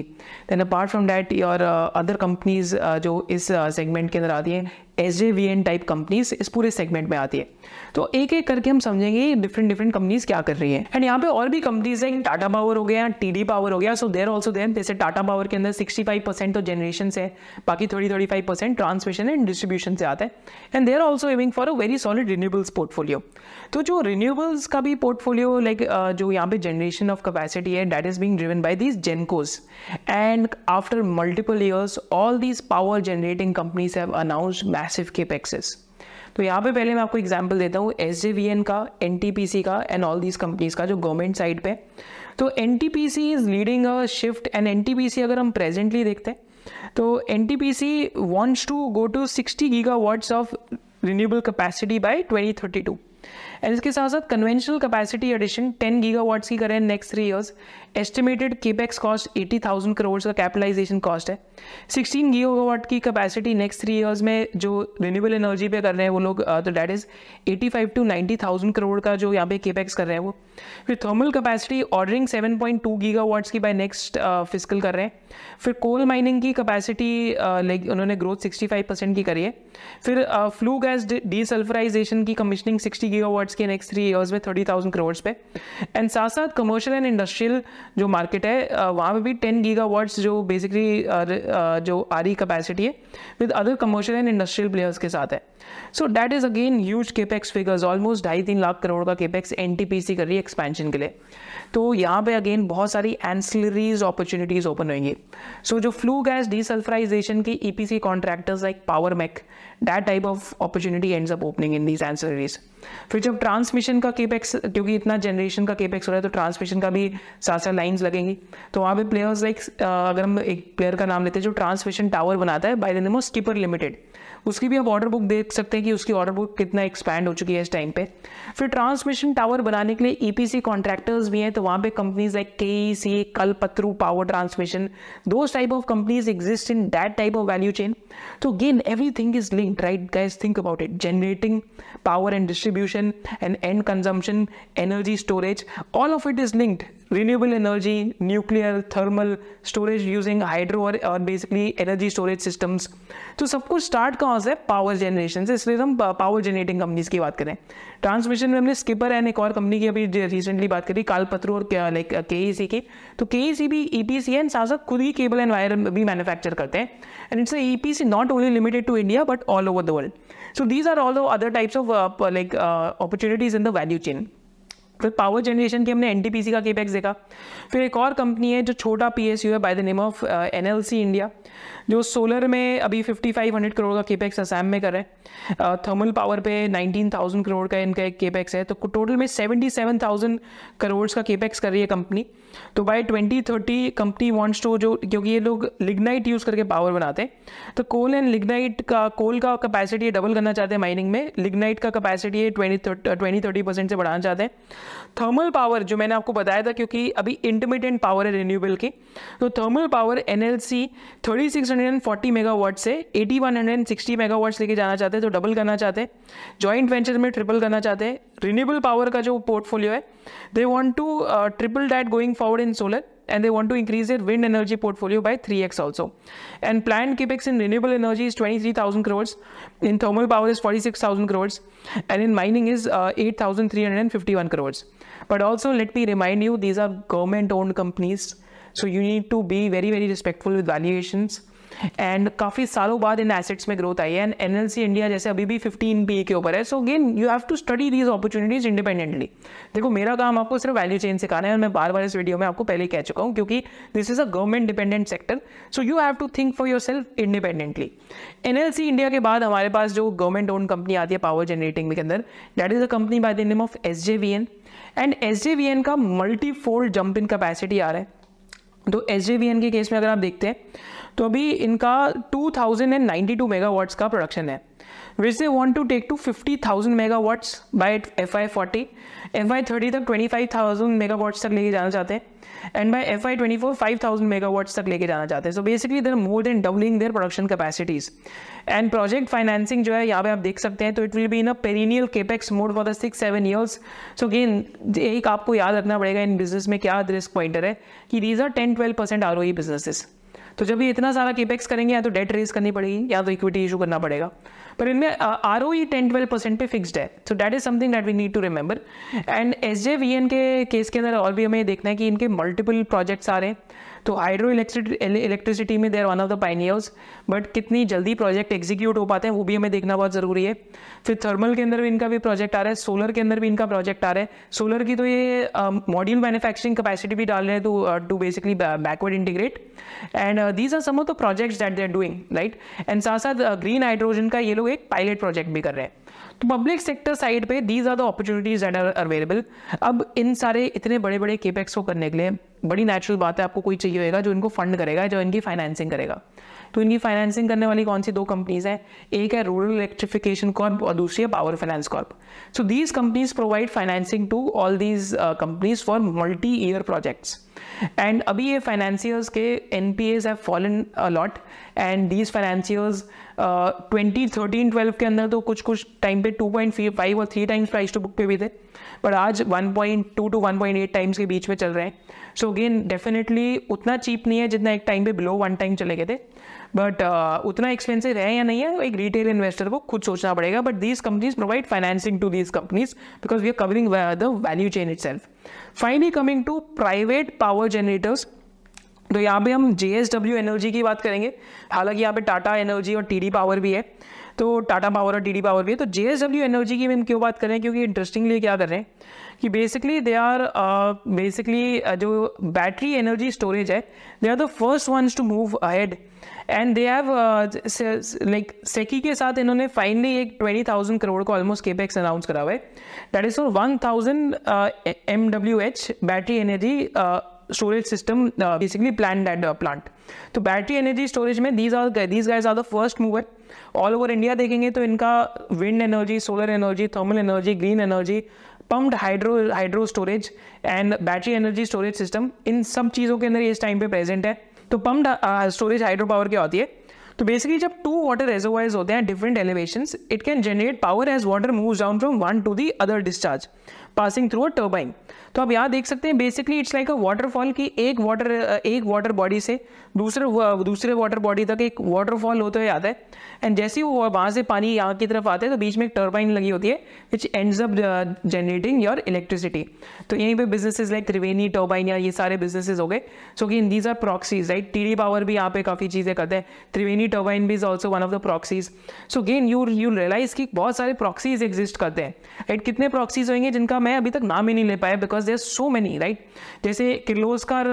then apart from that your other companies जो इस सेगमेंट uh, के अंदर आती हैं S J V N type companies इस पूरे सेगमेंट में आती है। तो एक एक करके हम समझेंगे डिफरेंट डिफरेंट कंपनीज़ क्या कर रही है। एंड यहाँ पे और भी कंपनीज़ है टाटा पावर हो गया टी डी पावर हो गया सो देर ऑल्सो देर जैसे टाटा पावर के अंदर सिक्सटी फाइव परसेंट तो जनरेशन से बाकी thirty thirty five percent transmission and distribution से आता है। And there also aiming for a very solid renewables portfolio तो जो रिन्यूबल्स का भी पोर्टफोलियो लाइक like, uh, जो यहाँ पे जनरेशन ऑफ़ कैपेसिटी है that is being driven by these gencos and after multiple years all these power generating companies have announced massive capexes तो यहाँ पे पहले मैं आपको एग्ज़ाम्पल देता हूँ एस का एन का एंड ऑल दीज कंपनीज़ का जो गवर्नमेंट साइड पे। तो N T P C is leading a shift and N T P C अगर हम प्रेजेंटली देखते हैं तो N T P C wants to go to sixty giga of renewable capacity by twenty thirty two and इसके साथ साथ कन्वेंशनल कैपेसिटी एडिशन 10 गीगावाट्स की करें next three years estimated capex cost 80,000 crore का कैपिटलाइजेशन कॉस्ट है. 16 गीगावाट की कैपेसिटी नेक्स्ट थ्री इयर्स में जो रिन्यूएबल एनर्जी पे कर रहे हैं वो लोग तो डैट इज़ 85 टू 90,000 करोड़ का जो यहाँ पे केपेक्स कर रहे हैं वो. फिर थर्मल कैपेसिटी ऑर्डरिंग 7.2 गीगावाट्स की बाय नेक्स्ट फ़िज़िकल कर रहे हैं. फिर कोल माइनिंग की कैपेसिटी लाइक उन्होंने ग्रोथ 65 परसेंट की करी है. फिर फ्लू गैस डीसल्फराइजेशन की कमिशनिंग 60 गीगावाट्स के नेक्स्ट थ्री इयर्स में 30,000 करोड़ पे। एंड साथ साथ कमर्शियल एंड इंडस्ट्रियल जो मार्केट है वहाँ पे भी टेन गीगा वर्ड्स जो बेसिकली जो आरी कैपेसिटी है with other commercial and industrial players के साथ है। So that is again huge capex figures almost ढाई तीन लाख करोड़ का capex N T P C कर रही है एक्सपेंशन के लिए। तो यहाँ पे अगेन बहुत सारी एंसिलरीज अपॉर्चुनिटीज़ ओपन होंगी। सो जो फ्लू गैस डीसल्फराइजेशन की E P C contractors like Power Mech that type of opportunity ends up opening in these ancillaries फिर जब ट्रांसमिशन का केपेक्स क्योंकि इतना जनरेशन का केपेक्स हो रहा है तो ट्रांसमिशन का भी साथ साथ लाइन्स लगेंगी। तो वहाँ पे प्लेयर्स लाइक अगर हम एक प्लेयर का नाम लेते हैं जो ट्रांसमिशन टावर बनाता है by the name of Skipper Limited उसकी भी आप ऑर्डर बुक देख सकते हैं कि उसकी ऑर्डर बुक कितना एक्सपैंड हो चुकी है इस टाइम पे। फिर ट्रांसमिशन टावर बनाने के लिए ईपीसी e कॉन्ट्रैक्टर्स भी हैं तो वहाँ पे companies like K C Kalpataru Power Transmission दो type of companies exist in that type of value chain तो again everything is linked right guys think about it generating power and distribution and and consumption, energy storage all of it is linked. Renewable energy, nuclear, thermal, storage using hydro or, or basically energy storage systems. तो सब कुछ स्टार्ट कहाँ से? पावर जनरेशन से। इसलिए हम पावर जनरेटिंग कंपनीज़ की बात करें। ट्रांसमिशन में हमने स्किपर एंड एक और कंपनी की अभी रिसेंटली बात करी कालपत्रू और लाइक के ई की। तो के ई भी ई पी सी एंड साथ साथ खुद ही केबल एंड वायर भी मैन्युफैक्चर करते हैं। And it's E P C not only limited to India but all over the world so these are all of uh, like uh, opportunities in the value chain. फिर पावर जनरेशन की हमने एन का केपेक्स देखा। फिर एक और कंपनी है जो छोटा पीएसयू है by the name of NLC India जो सोलर में अभी 5500 करोड़ का केपेक्स असम में कर रहे हैं। थर्मल पावर पे 19000 करोड़ का इनका एक केपेक्स है तो टोटल में 77000 करोड़ का केपेक्स कर रही है कंपनी तो बाय 2030 कंपनी वांट्स टू जो, क्योंकि ये लोग लिग्नाइट यूज़ करके पावर बनाते हैं तो कोल एंड लिग्नाइट का कोल का कैपेसिटी डबल करना चाहते हैं माइनिंग में लिग्नाइट का कैपेसिटी है ट्वेंटी ट्वेंटी थर्टी परसेंट से बढ़ाना चाहते हैं। थर्मल पावर जो मैंने आपको बताया था, क्योंकि अभी इंटरमीडियंट पावर है रिन्यूएबल की तो thermal power N L C thirty six hundred and forty megawatt से eighty one hundred and sixty megawatts लेके जाना चाहते हैं तो डबल करना चाहते हैं। जॉइंट वेंचर में ट्रिपल करना चाहते हैं। रिन्यूएबल पावर का जो पोर्टफोलियो है They want to uh, triple that going forward in solar and they want to increase their wind energy portfolio by 3x also. And planned capex in renewable energy is 23,000 crores, in thermal power is 46,000 crores, and in mining is uh, 8,351 crores. But also, let me remind you, these are government owned companies. So you need to be very, very respectful with valuations. And काफ़ी सालों बाद इन एसेट्स में ग्रोथ आई है। एंड एनएलसी इंडिया जैसे अभी भी फिफ्टीन पी के ऊपर है। So again you have to study these opportunities independently देखो, मेरा काम आपको सिर्फ़ वैल्यू चेन सिखाना है और मैं बार बार इस वीडियो में आपको पहले कह चुका हूँ क्योंकि this is a government dependent sector so you have to think for yourself independently NLC India के बाद हमारे पास जो गवर्नमेंट ओन कंपनी आती है पावर जनरेटिंग के अंदर that is a company by the name of S J V N and S J V N का multi fold jump in capacity आ रहा है। तो एस जे वी एन के केस में अगर आप देखते हैं तो अभी इनका 2092 मेगावाट्स का प्रोडक्शन है। Which they want to take to 50,000 megawatts by F Y forty F Y thirty तक 25,000 मेगावाट्स तक लेके जाना चाहते हैं। And by F Y twenty four five thousand megawatts तक लेके जाना चाहते हैं। So basically there more than doubling their production capacities and project financing जो है यहाँ पे आप देख सकते हैं तो it will be in a perennial capex mode for the six seven years so again एक आपको याद रखना पड़ेगा इन बिज़नेस में क्या रिस्क पॉइंटर है कि these are ten twelve percent R O E businesses तो जब ये इतना सारा केपेक्स करेंगे, या तो डेट रेज करनी पड़ेगी, या तो इक्विटी इशू करना पड़ेगा। पर इनमें R O E ten twelve percent पे फिक्सड है। So that is something that we need to remember and S J V N के केस के अंदर और भी हमें देखना है कि इनके मल्टीपल प्रोजेक्ट्स आ रहे हैं। तो हाइड्रो इलेक्ट्रिसिटी में there one of the pioneers but कितनी जल्दी प्रोजेक्ट एग्जीक्यूट हो पाते हैं, वो भी हमें देखना बहुत ज़रूरी है। फिर थर्मल के अंदर भी इनका भी प्रोजेक्ट आ रहा है सोलर के अंदर भी इनका प्रोजेक्ट आ रहा है। सोलर की तो ये मॉड्यूल मैन्युफैक्चरिंग कैपेसिटी भी डाल रहे हैं to to basically backward integrate and these are some of the projects that they are doing right and साथ साथ ग्रीन हाइड्रोजन का ये लोग एक पायलट प्रोजेक्ट भी कर रहे हैं। तो पब्लिक सेक्टर साइड पे these are the opportunities that are available अब इन सारे इतने बड़े बड़े केपेक्स को करने के लिए बड़ी नेचुरल बात है, आपको कोई चाहिए होगा जो इनको फंड करेगा, जो इनकी फाइनेंसिंग करेगा। तो इनकी फाइनेंसिंग करने वाली कौन सी दो कंपनीज़ हैं? एक है रूरल इलेक्ट्रिफिकेशन कॉर्प और दूसरी है power finance corp so these companies provide financing to all these companies for multi year projects and अभी ये फाइनेंसियर्स के N P As have fallen a lot and these financiers twenty thirteen twelve के अंदर तो कुछ कुछ टाइम पे टू पॉइंट फाइव और three times price to book पे भी थे. बट आज one point two to one point eight times के बीच में चल रहे हैं. सो अगेन डेफिनेटली उतना चीप नहीं है जितना एक टाइम पे बिलो वन टाइम चले गए थे. बट uh, उतना एक्सपेंसिव है या नहीं है एक रिटेल इन्वेस्टर को खुद सोचना पड़ेगा। But these companies provide financing to these companies because we are covering the value chain itself finally coming to private power generators तो यहाँ पे हम जे एस डब्ल्यू एनर्जी की बात करेंगे। हालाँकि यहाँ पे टाटा एनर्जी और टी डी पावर भी है। तो टाटा पावर और टी डी पावर भी है। तो जे एस डब्ल्यू एनर्जी की हम क्यों बात करें क्योंकि इंटरेस्टिंगली क्या कर रहे हैं? कि बेसिकली दे आर बेसिकली जो बैटरी एनर्जी स्टोरेज है they are the first ones to move ahead and they have like SECI के साथ इन्होंने फाइनली एक ट्वेंटी थाउज़ेंड करोड़ को ऑलमोस्ट केपेक्स अनाउंस करा हुआ है that is for one thousand M W H battery energy storage system basically plan that plant तो बैटरी एनर्जी स्टोरेज में these are these guys are the first mover all over India देखेंगे तो इनका wind energy solar energy thermal energy green energy pumped hydro hydro storage and battery energy storage system इन सब चीज़ों के अंदर इस टाइम पे प्रेजेंट है। तो पम्प स्टोरेज हाइड्रो पावर क्या होती है? तो बेसिकली जब टू वाटर रेजोवाइज होते हैं different elevation it can generate power as water move down from one to the other discharge passing through a turbine तो आप यहाँ देख सकते हैं basically it's like a waterfall की एक वाटर एक वाटर बॉडी से दूसरे दूसरे वाटर बॉडी तक एक वाटरफॉल होते हुए आता है। एंड जैसे ही वो वहाँ से पानी यहाँ की तरफ़ आता है तो बीच में एक टर्बाइन लगी होती है which ends up generating your electricity तो यहीं पे बिजनेसेस लाइक त्रिवेणी टर्बाइन या ये सारे बिजनेसेस हो गए। सो कि इन these are proxies right T D power भी यहाँ पे काफ़ी चीज़ें करते हैं। त्रिवेणी टर्बाइन भी is also one of the proxies so again you you realise कि बहुत सारे प्रॉक्सीज एग्जिस्ट करते हैं राइट कितने प्रॉक्सीज होंगे जिनका मैं अभी तक नाम ही नहीं ले पाया because there so many right जैसे किर्लोस्कर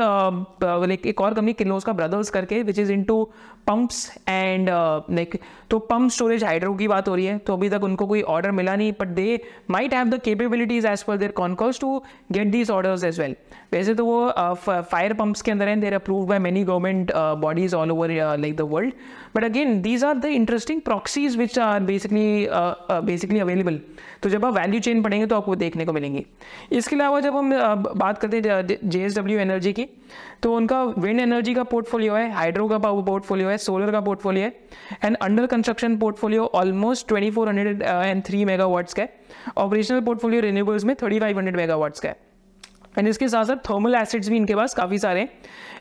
लाइक एक और कंपनी किर्लोस्कर ब्रदर्स करके which is into pumps and like तो पंप स्टोरेज हाइड्रो की बात हो रही है तो अभी तक उनको कोई ऑर्डर मिला नहीं but they might have the capabilities as per their concalls to get these orders as well वैसे तो वो फायर uh, पंप्स के अंदर हैं there approve by many government bodies all over like the world but again these are the interesting proxies which are basically basically available तो जब आप वैल्यू चेन पढ़ेंगे तो आपको देखने को मिलेंगे। इसके अलावा जब हम uh, बात करते हैं जे एस डब्ल्यू एनर्जी की तो उनका विंड एनर्जी का पोर्टफोलियो है हाइड्रो का पोर्टफोलियो है सोलर का पोर्टफोलियो है and under construction portfolio almost twenty four hundred and three megawatts का ऑपरेशनल पोर्टफोलियो रिन्यूबल्स में thirty five hundred megawatts का एंड इसके साथ साथ थर्मल एसिड्स भी इनके पास काफ़ी सारे हैं।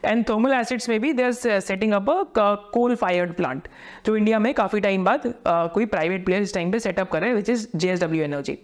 एंड थर्मल एसिड्स में भी they are setting up a coal fired plant जो इंडिया में काफ़ी टाइम बाद uh, कोई प्राइवेट प्लेयर इस टाइम पे सेटअप कर रहे हैं विच इज़ जे एनर्जी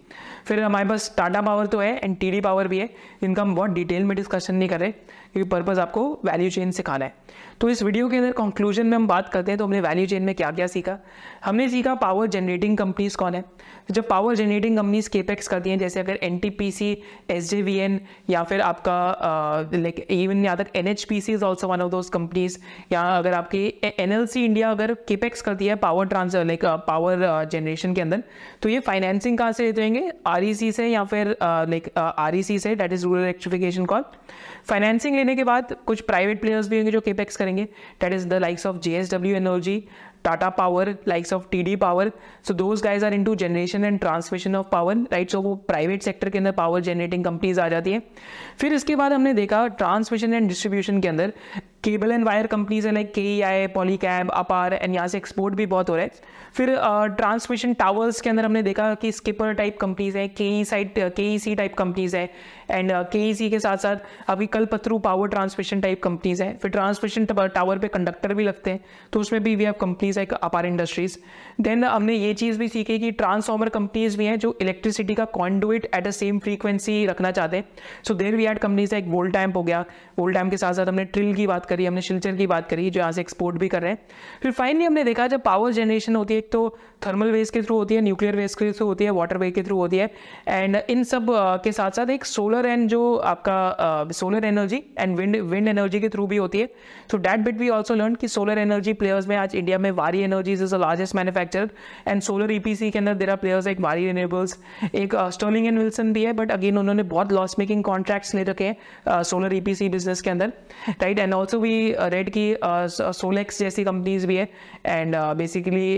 फिर हमारे पास टाटा पावर तो है एंड टी डी पावर भी है इनका हम बहुत डिटेल में डिस्कशन नहीं कर रहे। क्योंकि पर्पज़ आपको वैल्यू चेन सिखाना है। तो इस वीडियो के अंदर कंक्लूजन में हम बात करते हैं तो हमने वैल्यू चेन में क्या क्या सीखा? हमने सीखा पावर जनरेटिंग कंपनीज़ कौन है? जब पावर जनरेटिंग कंपनीज़ केपेक्स करती हैं, जैसे अगर N T P C S J V N या फिर आपका लाइक इवन यहाँ तक N H P C is also one of those companies या अगर आपकी एन एल सी इंडिया अगर केपेक्स करती है power transfer like power generation के अंदर तो ये फाइनेंसिंग कहाँ से लेते होंगे आर ई सी से या फिर लाइक आर ई सी से that is rural electrification call financing लेने के बाद कुछ प्राइवेट प्लेयर्स भी होंगे जो केपेक्स करेंगे. That is the likes of J S W energy Tata power likes of T D power so those guys are into generation and transmission of power right so वो प्राइवेट सेक्टर के अंदर पावर जनरेटिंग कंपनीज़ आ जाती है. फिर इसके बाद हमने देखा ट्रांसमिशन एंड डिस्ट्रीब्यूशन के अंदर केबल एंड वायर कंपनीज़ है like K E I Polycab Apar and यहाँ से एक्सपोर्ट भी बहुत हो रहा है। फिर ट्रांसमिशन टावर्स के अंदर हमने देखा कि स्किपर टाइप कंपनीज़ है K E side K E C type companies है एंड के ई सी के साथ साथ अभी Kalpataru power transmission type companies है। फिर ट्रांसमिशन टावर पे कंडक्टर भी लगते हैं तो उसमें भी we have companies like Apar industries then हमने ये चीज़ भी सीखी कि ट्रांसफॉर्मर कंपनीज़ भी हैं जो इलेक्ट्रिसिटी का conduit at the same frequency रखना चाहते हैं। So there we had companies है एक लाइक वोल्टैम्प हो गया। वोल्टैम्प के साथ साथ हमने ट्रिल की बात करी। हमने शिलचर की बात करी, जो यहाँ से एक्सपोर्ट भी कर रहे हैं। फिर फाइनली हमने देखा, जब पावर जनरेशन होती है, एक तो थर्मल वेस्ट के थ्रू होती है न्यूक्लियर वेस्ट के थ्रू होती है वाटर वे के थ्रू होती है। एंड इन सब के साथ साथ एक सोलर एंड जो आपका solar energy and wind wind energy के थ्रू भी होती है। So that bit we also learn कि सोलर एनर्जी प्लेयर्स में आज इंडिया में Waaree energies is the largest manufacture and solar EPC के अंदर देर आर प्लेयर्स एक वारी रिनेबल्स एक स्टर्लिंग एंड विल्सन भी है बट अगेन उन्होंने बहुत लॉस मेकिंग कॉन्ट्रैक्ट्स ले रखे हैं सोलर ईपीसी बिज़नेस के अंदर। Right and also we read की सोलेक्स जैसी कंपनीज़ भी है। And basically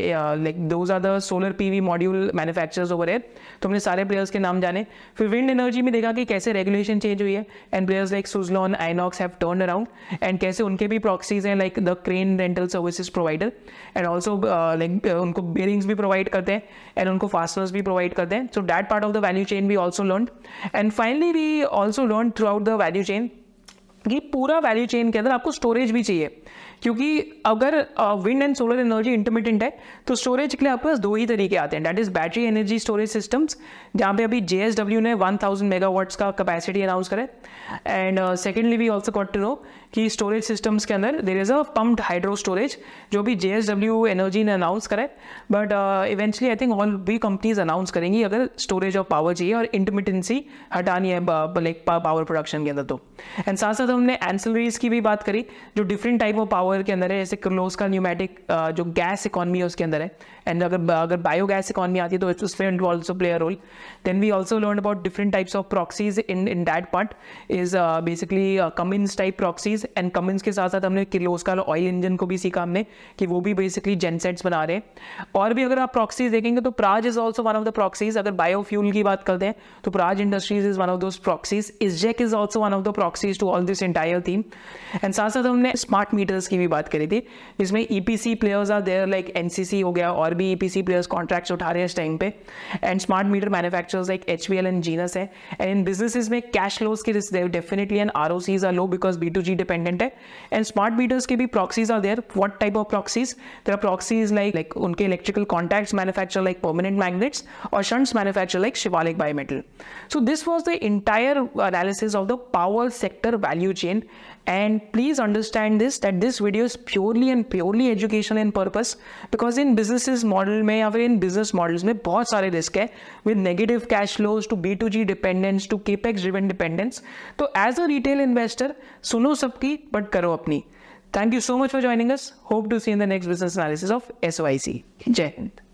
like those are the solar PV module manufacturers over here तो हमने सारे प्लेयर्स के नाम जाने। फिर विंड एनर्जी में देखा कि कैसे रेगुलेशन चेंज हुई है। And players like Suzlon Inox have turn around and कैसे उनके भी प्रॉक्सीज हैं like the crane rental services provider and also like उनको बेरिंग्स भी प्रोवाइड करते हैं। एंड उनको फास्टनर्स भी प्रोवाइड करते हैं। So that part of the value chain भी also learn and finally we also learn throughout the value chain कि पूरा वैल्यू चेन के अंदर आपको स्टोरेज भी चाहिए। क्योंकि अगर wind and solar energy intermittent है तो स्टोरेज के लिए आपके पास दो ही तरीके आते हैं। That is battery energy storage systems जहाँ पे अभी जे ने वन थाउज़ेंड मेगावाट्स का कैपेसिटी अनाउंस करें and secondly we also got to know कि स्टोरेज सिस्टम्स के अंदर there is a pumped hydro storage जो भी जे एनर्जी ने अनाउंस करे but eventually I think all भी कंपनीज़ अनाउंस करेंगी अगर स्टोरेज ऑफ़ पावर चाहिए और इंटरमीडियंसी हटानी है लाइक पावर प्रोडक्शन के अंदर तो। एंड साथ साथ हमने एंसलरीज की भी बात करी, जो डिफरेंट टाइप ऑफ़ पावर के अंदर है, जैसे क्लोज का न्यूमेटिक जो गैस इकॉनमी है उसके अंदर है। एंड अगर अगर बायो गैस इकॉनमी आती है तो उसमें it also play role then we also learn about different types of proxies in in that part is basically Cummins type proxies and Cummins के साथ साथ हमने किलोज का ऑयल इंजन को भी सीखा हमने कि वो भी बेसिकली जेनसेट्स बना रहे हैं। और भी अगर आप प्रॉक्सीज देखेंगे तो Praj is also one of the proxies अगर बायोफ्यूल की बात करते हैं तो Praj industries is one of those proxies ISGEC is also one of the proxies to all this entire theme and साथ साथ हमने स्मार्ट मीटर्स की भी बात करी थी, जिसमें EPC players are there like NCC हो गया, और भी ईपीसी प्लेयर्स कॉन्ट्रैक्ट्स उठा रहे हैं इस टाइम पे। And smart meter manufacturers like H and Genus है। एंड इन बिजनेसेस में कैश लोस की definitely and ROCEs are low because B to G dependent है. एंड स्मार्ट मीटर्स के भी proxies are there what type of proxies there are proxies like like उनके electrical contacts manufacture like permanent magnets और shunts manufacture like Shivalik bimetal so this was the entire analysis of the power sector value chain and please understand this that this video is purely and purely education in purpose because in businesses model में या फिर in business models में बहुत सारे रिस्क है with negative cash flows to B2G dependence to capex driven dependence तो as a retail investor सुनो सबकी but करो अपनी thank you so much for joining us hope to see in the next business analysis of SOIC जय हिंद